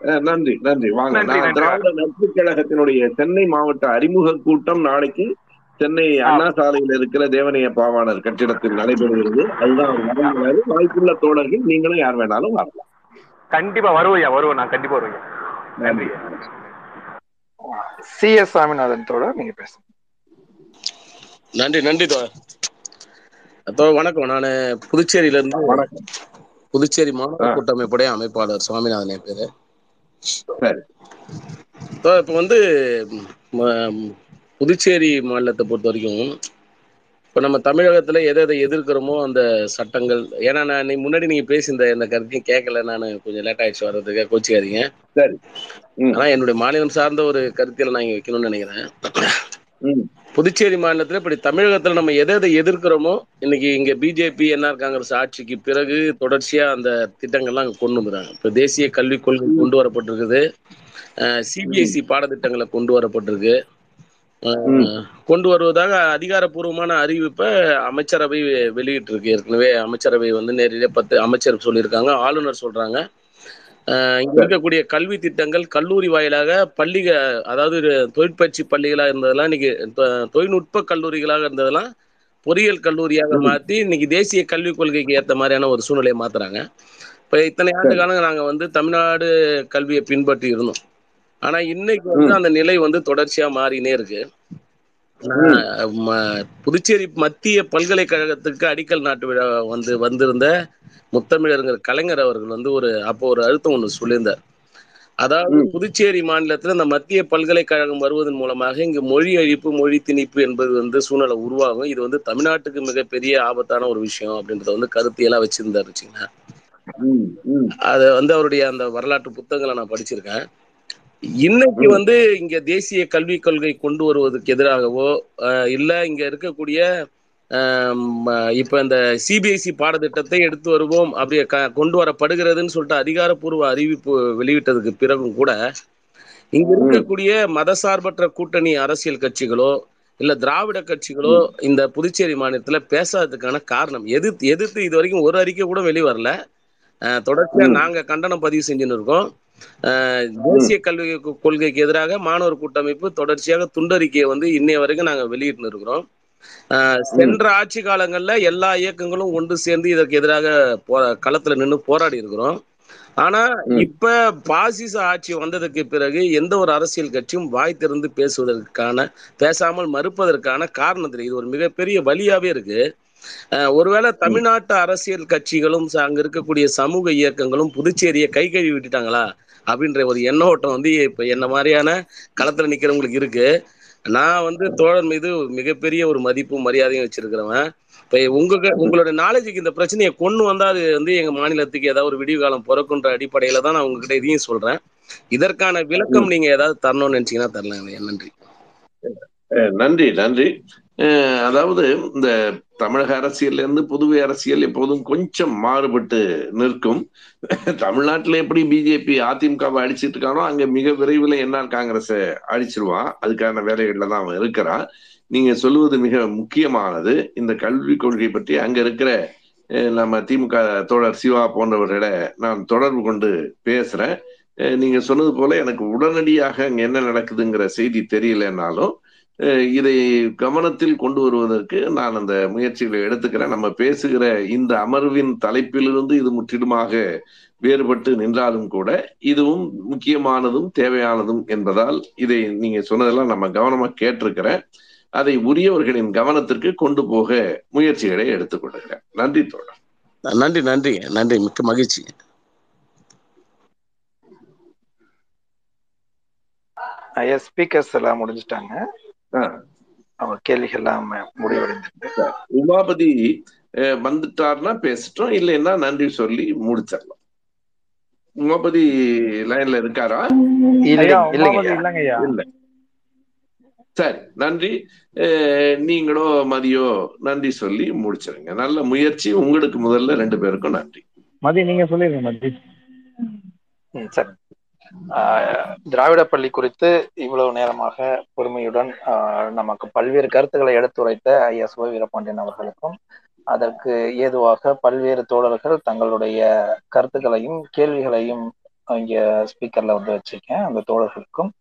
அஹ் நன்றி நன்றி. வாங்க திராவிட நட்பு கழகத்தினுடைய சென்னை மாவட்ட அறிமுக கூட்டம் நாளைக்கு சென்னை அண்ணா சாலையில் இருக்கிற தேவனைய பாவாணர் கட்டிடத்தில் நடைபெறுகிறது. அதுதான் வாய்ப்புள்ள தோழர்கள் நீங்களும் யார் வேணாலும் வரலாம். கண்டிப்பா வருவோம் வருவோம். நான் கண்டிப்பா வருவேன். நன்றி. சி எஸ் சாமிநாதன் தோழர் நீங்க பேசுங்க. நன்றி நன்றி தோ தோ வணக்கம். நான் புதுச்சேரியில இருந்து வணக்கம். புதுச்சேரி மாநில ஆ. கூட்டமைப்புடைய அமைப்பாளர் சுவாமிநாதன் என் பேரு. சரி. தோ இப்போ வந்து புதுச்சேரி மாநிலத்தை பொறுத்த வரைக்கும் இப்போ நம்ம தமிழகத்துல எதை எதை எதிர்க்கிறோமோ அந்த சட்டங்கள் ஏன்னா நான் நீ முன்னாடி நீங்க பேசி இந்த கருத்தையும் கேட்கல நான் கொஞ்சம் லேட் ஆயிடுச்சு வர்றதுக்கு கோச்சிக்காதீங்க. சரி. ம். ஆனா என்னுடைய மாநிலம் சார்ந்த ஒரு கருத்தியலை நான் இங்க வைக்கணும்னு நினைக்கிறேன். புதுச்சேரி மாநிலத்துல இப்படி தமிழகத்துல நம்ம எதை எதை எதிர்க்கிறோமோ இன்னைக்கு இங்க பிஜேபி என்ஆர் காங்கிரஸ் ஆட்சிக்கு பிறகு தொடர்ச்சியா அந்த திட்டங்கள்லாம் அங்க கொண்டு வந்துறாங்க. இப்ப தேசிய கல்விக் கொள்கை கொண்டு வரப்பட்டிருக்குது. ம் சிபிஎஸ்இ பாடத்திட்டங்களை கொண்டு வரப்பட்டிருக்கு. கொண்டு வருவதாக அதிகாரப்பூர்வமான அறிவிப்பை அமைச்சரவை வெளியிட்டிருக்கு. ஏற்கனவே அமைச்சரவை வந்து நேரடியாக பத்து அமைச்சர் சொல்லியிருக்காங்க ஆளுநர் சொல்றாங்க. இங்க இருக்கக்கூடிய கல்வி திட்டங்கள் கல்லூரி வாயிலாக பள்ளிக அதாவது தொழிற்பயிற்சி பள்ளிகளாக இருந்ததெல்லாம் இன்னைக்கு தொழில்நுட்ப கல்லூரிகளாக இருந்ததெல்லாம் பொறியியல் கல்லூரியாக ம். மாத்தி இன்னைக்கு தேசிய கல்விக் கொள்கைக்கு ஏற்ற மாதிரியான ஒரு சூழ்நிலையை மாத்துறாங்க. இப்ப இத்தனை ஆண்டு காலம் நாங்க வந்து தமிழ்நாடு கல்வியை பின்பற்றி இருந்தோம். ஆனா இன்னைக்கு வந்து அந்த நிலை வந்து தொடர்ச்சியா மாறினே இருக்கு. புதுச்சேரி மத்திய பல்கலைக்கழகத்துக்கு அடிக்கல் நாட்டு விழா வந்து வந்திருந்த முத்தமிழருங்கிற கலைஞர் அவர்கள் வந்து ஒரு அப்போ ஒரு அழுத்தம் ஒன்று சொல்லியிருந்தார். அதாவது புதுச்சேரி மாநிலத்தில் இந்த மத்திய பல்கலைக்கழகம் வருவதன் மூலமாக இங்கு மொழி அழிப்பு மொழி திணிப்பு என்பது வந்து சூழ்நிலை உருவாகும். இது வந்து தமிழ்நாட்டுக்கு மிகப்பெரிய ஆபத்தான ஒரு விஷயம் அப்படின்றத வந்து கருத்தியெல்லாம் வச்சிருந்தாரு வச்சுங்களேன். அது வந்து அவருடைய அந்த வரலாற்று புத்தகங்களை நான் படிச்சிருக்கேன். இன்னைக்கு வந்து இங்க தேசிய கல்விக் கொள்கை கொண்டு வருவதற்கு எதிராகவோ அஹ், இல்ல இங்க இருக்கக்கூடிய இப்ப இந்த சிபிஎஸ்இ பாடத்திட்டத்தை எடுத்து வருவோம் அப்படி கொண்டு வரப்படுகிறதுன்னு சொல்லிட்டு அதிகாரப்பூர்வ அறிவிப்பு வெளியிட்டதுக்கு பிறகும் கூட இங்க இருக்கக்கூடிய மதசார்பற்ற கூட்டணி அரசியல் கட்சிகளோ இல்ல திராவிட கட்சிகளோ இந்த புதுச்சேரி மாநிலத்துல பேசாததுக்கான காரணம் எதிர்த்து எதிர்த்து இது வரைக்கும் ஒரு அறிக்கை கூட வெளிவரல. தொடர்ச்சியா நாங்க கண்டனம் பதிவு செஞ்சுன்னு இருக்கோம். தேசிய கல்வி கொள்கைக்கு எதிராக மாணவர் கூட்டமைப்பு தொடர்ச்சியாக துண்டறிக்கையை வந்து இன்னைய வரைக்கும் நாங்க வெளியிட்டு இருக்கிறோம். சென்ற ஆட்சி காலங்கள்ல எல்லா இயக்கங்களும் ஒன்று சேர்ந்து இதற்கு எதிராக போ களத்துல நின்று போராடி இருக்கிறோம். ஆனா இப்ப பாசிச ஆட்சி வந்ததுக்கு பிறகு எந்த ஒரு அரசியல் கட்சியும் வாய் திறந்து பேசுவதற்கான பேசாமல் மறுப்பதற்கான காரணம் தெரியும் இது ஒரு மிகப்பெரிய வழியாவே இருக்கு. ஒருவேளை தமிழ்நாட்டு அரசியல் கட்சிகளும் அங்க இருக்கக்கூடிய சமூக இயக்கங்களும் புதுச்சேரியை கை கழுவி விட்டுட்டாங்களா? அப்படின்ற ஒரு எண்ண ஓட்டம் வந்து இப்ப என்ன மாதிரியான களத்துல நிக்கிறவங்களுக்கு இருக்கு. நான் வந்து தோழர் மீது மிகப்பெரிய ஒரு மதிப்பும் மரியாதையும் வச்சிருக்கிறவன். இப்ப உங்க உங்களோட நாலேஜுக்கு இந்த பிரச்சனையை கொண்டு வந்தா அது வந்து எங்க மாநிலத்துக்கு ஏதாவது ஒரு விடிவு காலம் பிறக்குன்ற அடிப்படையில தான் நான் உங்ககிட்ட இதையும் சொல்றேன். இதற்கான விளக்கம் நீங்க ஏதாவது தரணும்னு நினைச்சீங்கன்னா தரலாம் நன்றி. நன்றி நன்றி. அதாவது இந்த தமிழக அரசியல்ல இருந்து புதுவை அரசியல் எப்போதும் கொஞ்சம் மாறுபட்டு நிற்கும். தமிழ்நாட்டில் எப்படி பிஜேபி அதிமுகவை அடிச்சிட்டு இருக்கானோ அங்க மிக விரைவில் என்ஆர் காங்கிரஸை அடிச்சிருவான் அதுக்கான வேலைகள்ல தான் அவன் இருக்கிறான். நீங்க சொல்லுவது மிக முக்கியமானது. இந்த கல்விக் கொள்கை பற்றி அங்க இருக்கிற நம்ம திமுக தோழர் சிவா போன்றவர்களை நான் தொடர்பு கொண்டு பேசுறேன். நீங்க சொன்னது போல எனக்கு உடனடியாக அங்க என்ன நடக்குதுங்கிற செய்தி தெரியலனாலும் இதை கவனத்தில் கொண்டு வருவதற்கு நான் அந்த முயற்சிகளை எடுத்துக்கிறேன். நம்ம பேசுகிற இந்த அமர்வின் தலைப்பிலிருந்து இது முற்றிலுமாக வேறுபட்டு நின்றாலும் கூட இதுவும் முக்கியமானதும் தேவையானதும் என்பதால் இதை நீங்க சொன்னதெல்லாம் நம்ம கவனமா கேட்டிருக்கிறேன். அதை உரியவர்களின் கவனத்திற்கு கொண்டு போக முயற்சிகளை எடுத்துக்கொள்கிறேன் நன்றி தோழர். நன்றி நன்றி. நன்றி. மிக்க மகிழ்ச்சி. ஐயா ஸ்பீக்கர்ஸ் எல்லாம் முடிஞ்சிட்டாங்க. அவங்க கேள்விகள் எல்லாம் முடிவடைந்திருக்கு. உமாபதி வந்துட்டார்னா பேசட்டும். இல்லைன்னா நன்றி சொல்லி முடிச்சிடலாம். உமாபதி லைன்ல இருக்காரா? இல்ல. சரி நன்றி. நீங்களோ மதியோ நன்றி சொல்லி முடிச்சிருங்க. நல்ல முயற்சி. உங்களுக்கு முதல்ல ரெண்டு பேருக்கும் நன்றி. மதி நீங்க சொல்லிருங்க மதி சரி. திராவிட பள்ளி குறித்து இவ்வளவு நேரமாக பொறுமையுடன் நமக்கு பல்வேறு கருத்துக்களை எடுத்துரைத்த ஐயா சுப வீரபாண்டியன் அவர்களுக்கும் அதற்கு ஏதுவாக பல்வேறு தோழர்கள் தங்களுடைய கருத்துக்களையும் கேள்விகளையும் இங்க ஸ்பீக்கர்ல வந்து வச்சிருக்கேன். அந்த தோழர்களுக்கும்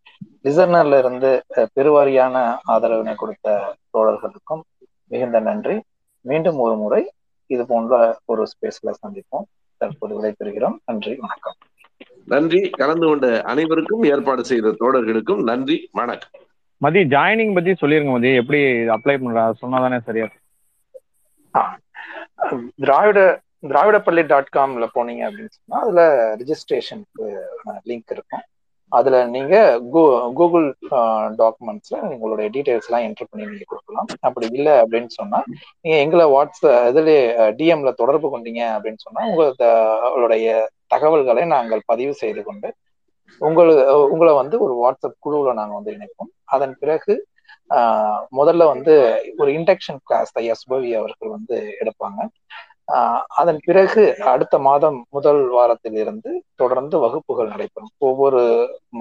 லிசனர்ல இருந்து பெருவாரியான ஆதரவினை கொடுத்த தோழர்களுக்கும் மிகுந்த நன்றி. மீண்டும் ஒரு முறை இது போன்ற ஒரு ஸ்பேஸ்ல சந்திப்போம். தற்போது விடைபெறுகிறோம். நன்றி வணக்கம். நன்றி. கலந்து கொண்ட அனைவருக்கும் ஏற்பாடு செய்த தோழர்களுக்கும் நன்றி. வணக்கம். மதி ஜாயினிங் பத்தி சொல்லிருங்க மதி. எப்படி அப்ளை பண்றா? சொன்னாதானே சரியா? இருக்கும். திராவிட திராவிடப்பள்ளி டாட் காம்ல போனீங்க அப்படின்னு சொன்னா அதுல ரிஜிஸ்ட்ரேஷனுக்கு லிங்க் இருக்கும். அதுல நீங்க கூ- கூகுள் டாக்குமெண்ட்ஸ்ல உங்களுடைய டீடைல்ஸ் எல்லாம் என்டர் பண்ணி நீங்க கொடுக்கலாம். அப்படி இல்லை அப்படின்னு சொன்னா நீங்க எங்களை வாட்ஸ்அப் இதுல டிஎம்ல தொடர்பு கொண்டீங்க அப்படின்னு சொன்னா உங்க- உங்களுடைய தகவல்களை நாங்கள் பதிவு செய்து கொண்டு உங்களுக்கு உங்களை வந்து ஒரு வாட்ஸ்அப் குழுவில் நாங்கள் வந்து இணைப்போம். அதன் பிறகு முதல்ல வந்து ஒரு இண்டக்ஷன் கிளாஸ் ஐயா அவர்கள் வந்து எடுப்பாங்க. அதன் பிறகு அடுத்த மாதம் முதல் வாரத்தில் இருந்து தொடர்ந்து வகுப்புகள் நடைபெறும். ஒவ்வொரு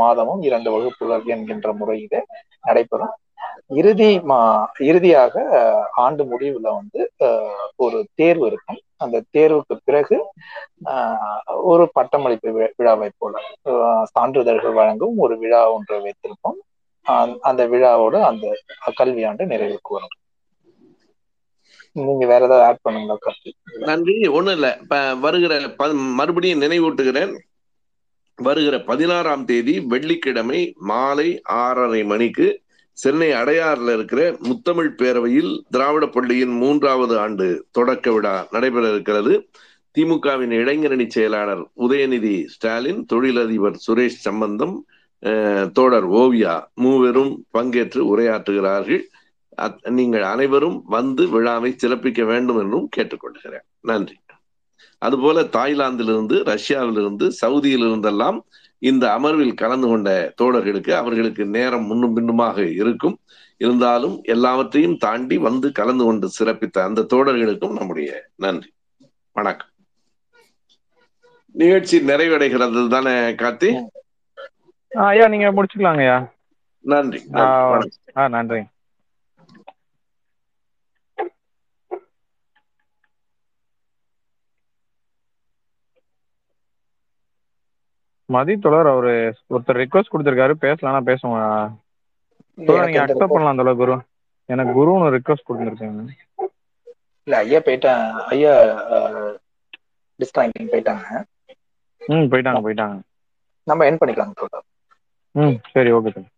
மாதமும் இரண்டு வகுப்புகள் என்கின்ற முறையில நடைபெறும். இறுதி மா இறுதியாக ஆண்டு முடிவுல வந்து ஆஹ், ஒரு தேர்வு இருக்கும். அந்த தேர்வுக்கு பிறகு ஆஹ், ஒரு பட்டமளிப்பு விழாவை போல சான்றிதழ்கள் வழங்கும் ஒரு விழா ஒன்று வைத்திருப்போம். அந்த விழாவோடு அந்த கல்வியாண்டு நிறைவுக்கு வரும். நீங்க வேற ஏதாவது ஆட் பண்ணுங்களா கருத்து? நன்றி. ஒண்ணும் இல்ல. இப்ப வருகிற மறுபடியும் நினைவூட்டுகிறேன். வருகிற பதினாறாம் தேதி வெள்ளிக்கிழமை மாலை ஆறரை மணிக்கு சென்னை அடையாறுல இருக்கிற முத்தமிழ் பேரவையில் திராவிட பள்ளியின் மூன்றாவது ஆண்டு தொடக்க விழா நடைபெற இருக்கிறது. திமுகவின் இளைஞரணி செயலாளர் உதயநிதி ஸ்டாலின் தொழிலதிபர் சுரேஷ் சம்பந்தம் அஹ், தோழர் ஓவியா மூவரும் பங்கேற்று உரையாற்றுகிறார்கள். நீங்கள் அனைவரும் வந்து விழாவை சிறப்பிக்க வேண்டும் என்றும் கேட்டுக்கொள்கிறேன். நன்றி. அதுபோல தாய்லாந்திலிருந்து ரஷ்யாவிலிருந்து சவுதியிலிருந்தெல்லாம் இந்த அமர்வில் கலந்து கொண்ட தோழர்களுக்கு அவர்களுக்கு நேரம் முன்னும் பின்னுமாக இருக்கும். இருந்தாலும் எல்லாவற்றையும் தாண்டி வந்து கலந்து கொண்டு சிறப்பித்த அந்த தோழர்களுக்கும் நம்முடைய நன்றி. வணக்கம். நிகழ்ச்சி நிறைவடைகிறது தானே கார்த்தி? ஐயா நீங்க முடிச்சுக்கலாங்க ஐயா நன்றி நன்றி வணக்கம் ஆ நன்றி மதி தோழர் அவரு ஒருத்தர் ரிக்வஸ்ட் கொடுத்துருக்காரு. பேசலாம்னா பேசுவோம். நீங்க அக்செப்ட் பண்ணலாம் தோழர் குரு. எனக்கு குருன்னு ரிக்வஸ்ட் கொடுத்துருக்காங்க. இல்ல ஐயா போயிட்டாங்க. ஐயா டிஸ்கனெக்டிங் போயிட்டாங்க. ம் போயிட்டாங்க போயிட்டாங்க. நம்ம என் பண்ணிக்கலாம் தோழர் ம் சரி ஓகே தோழர்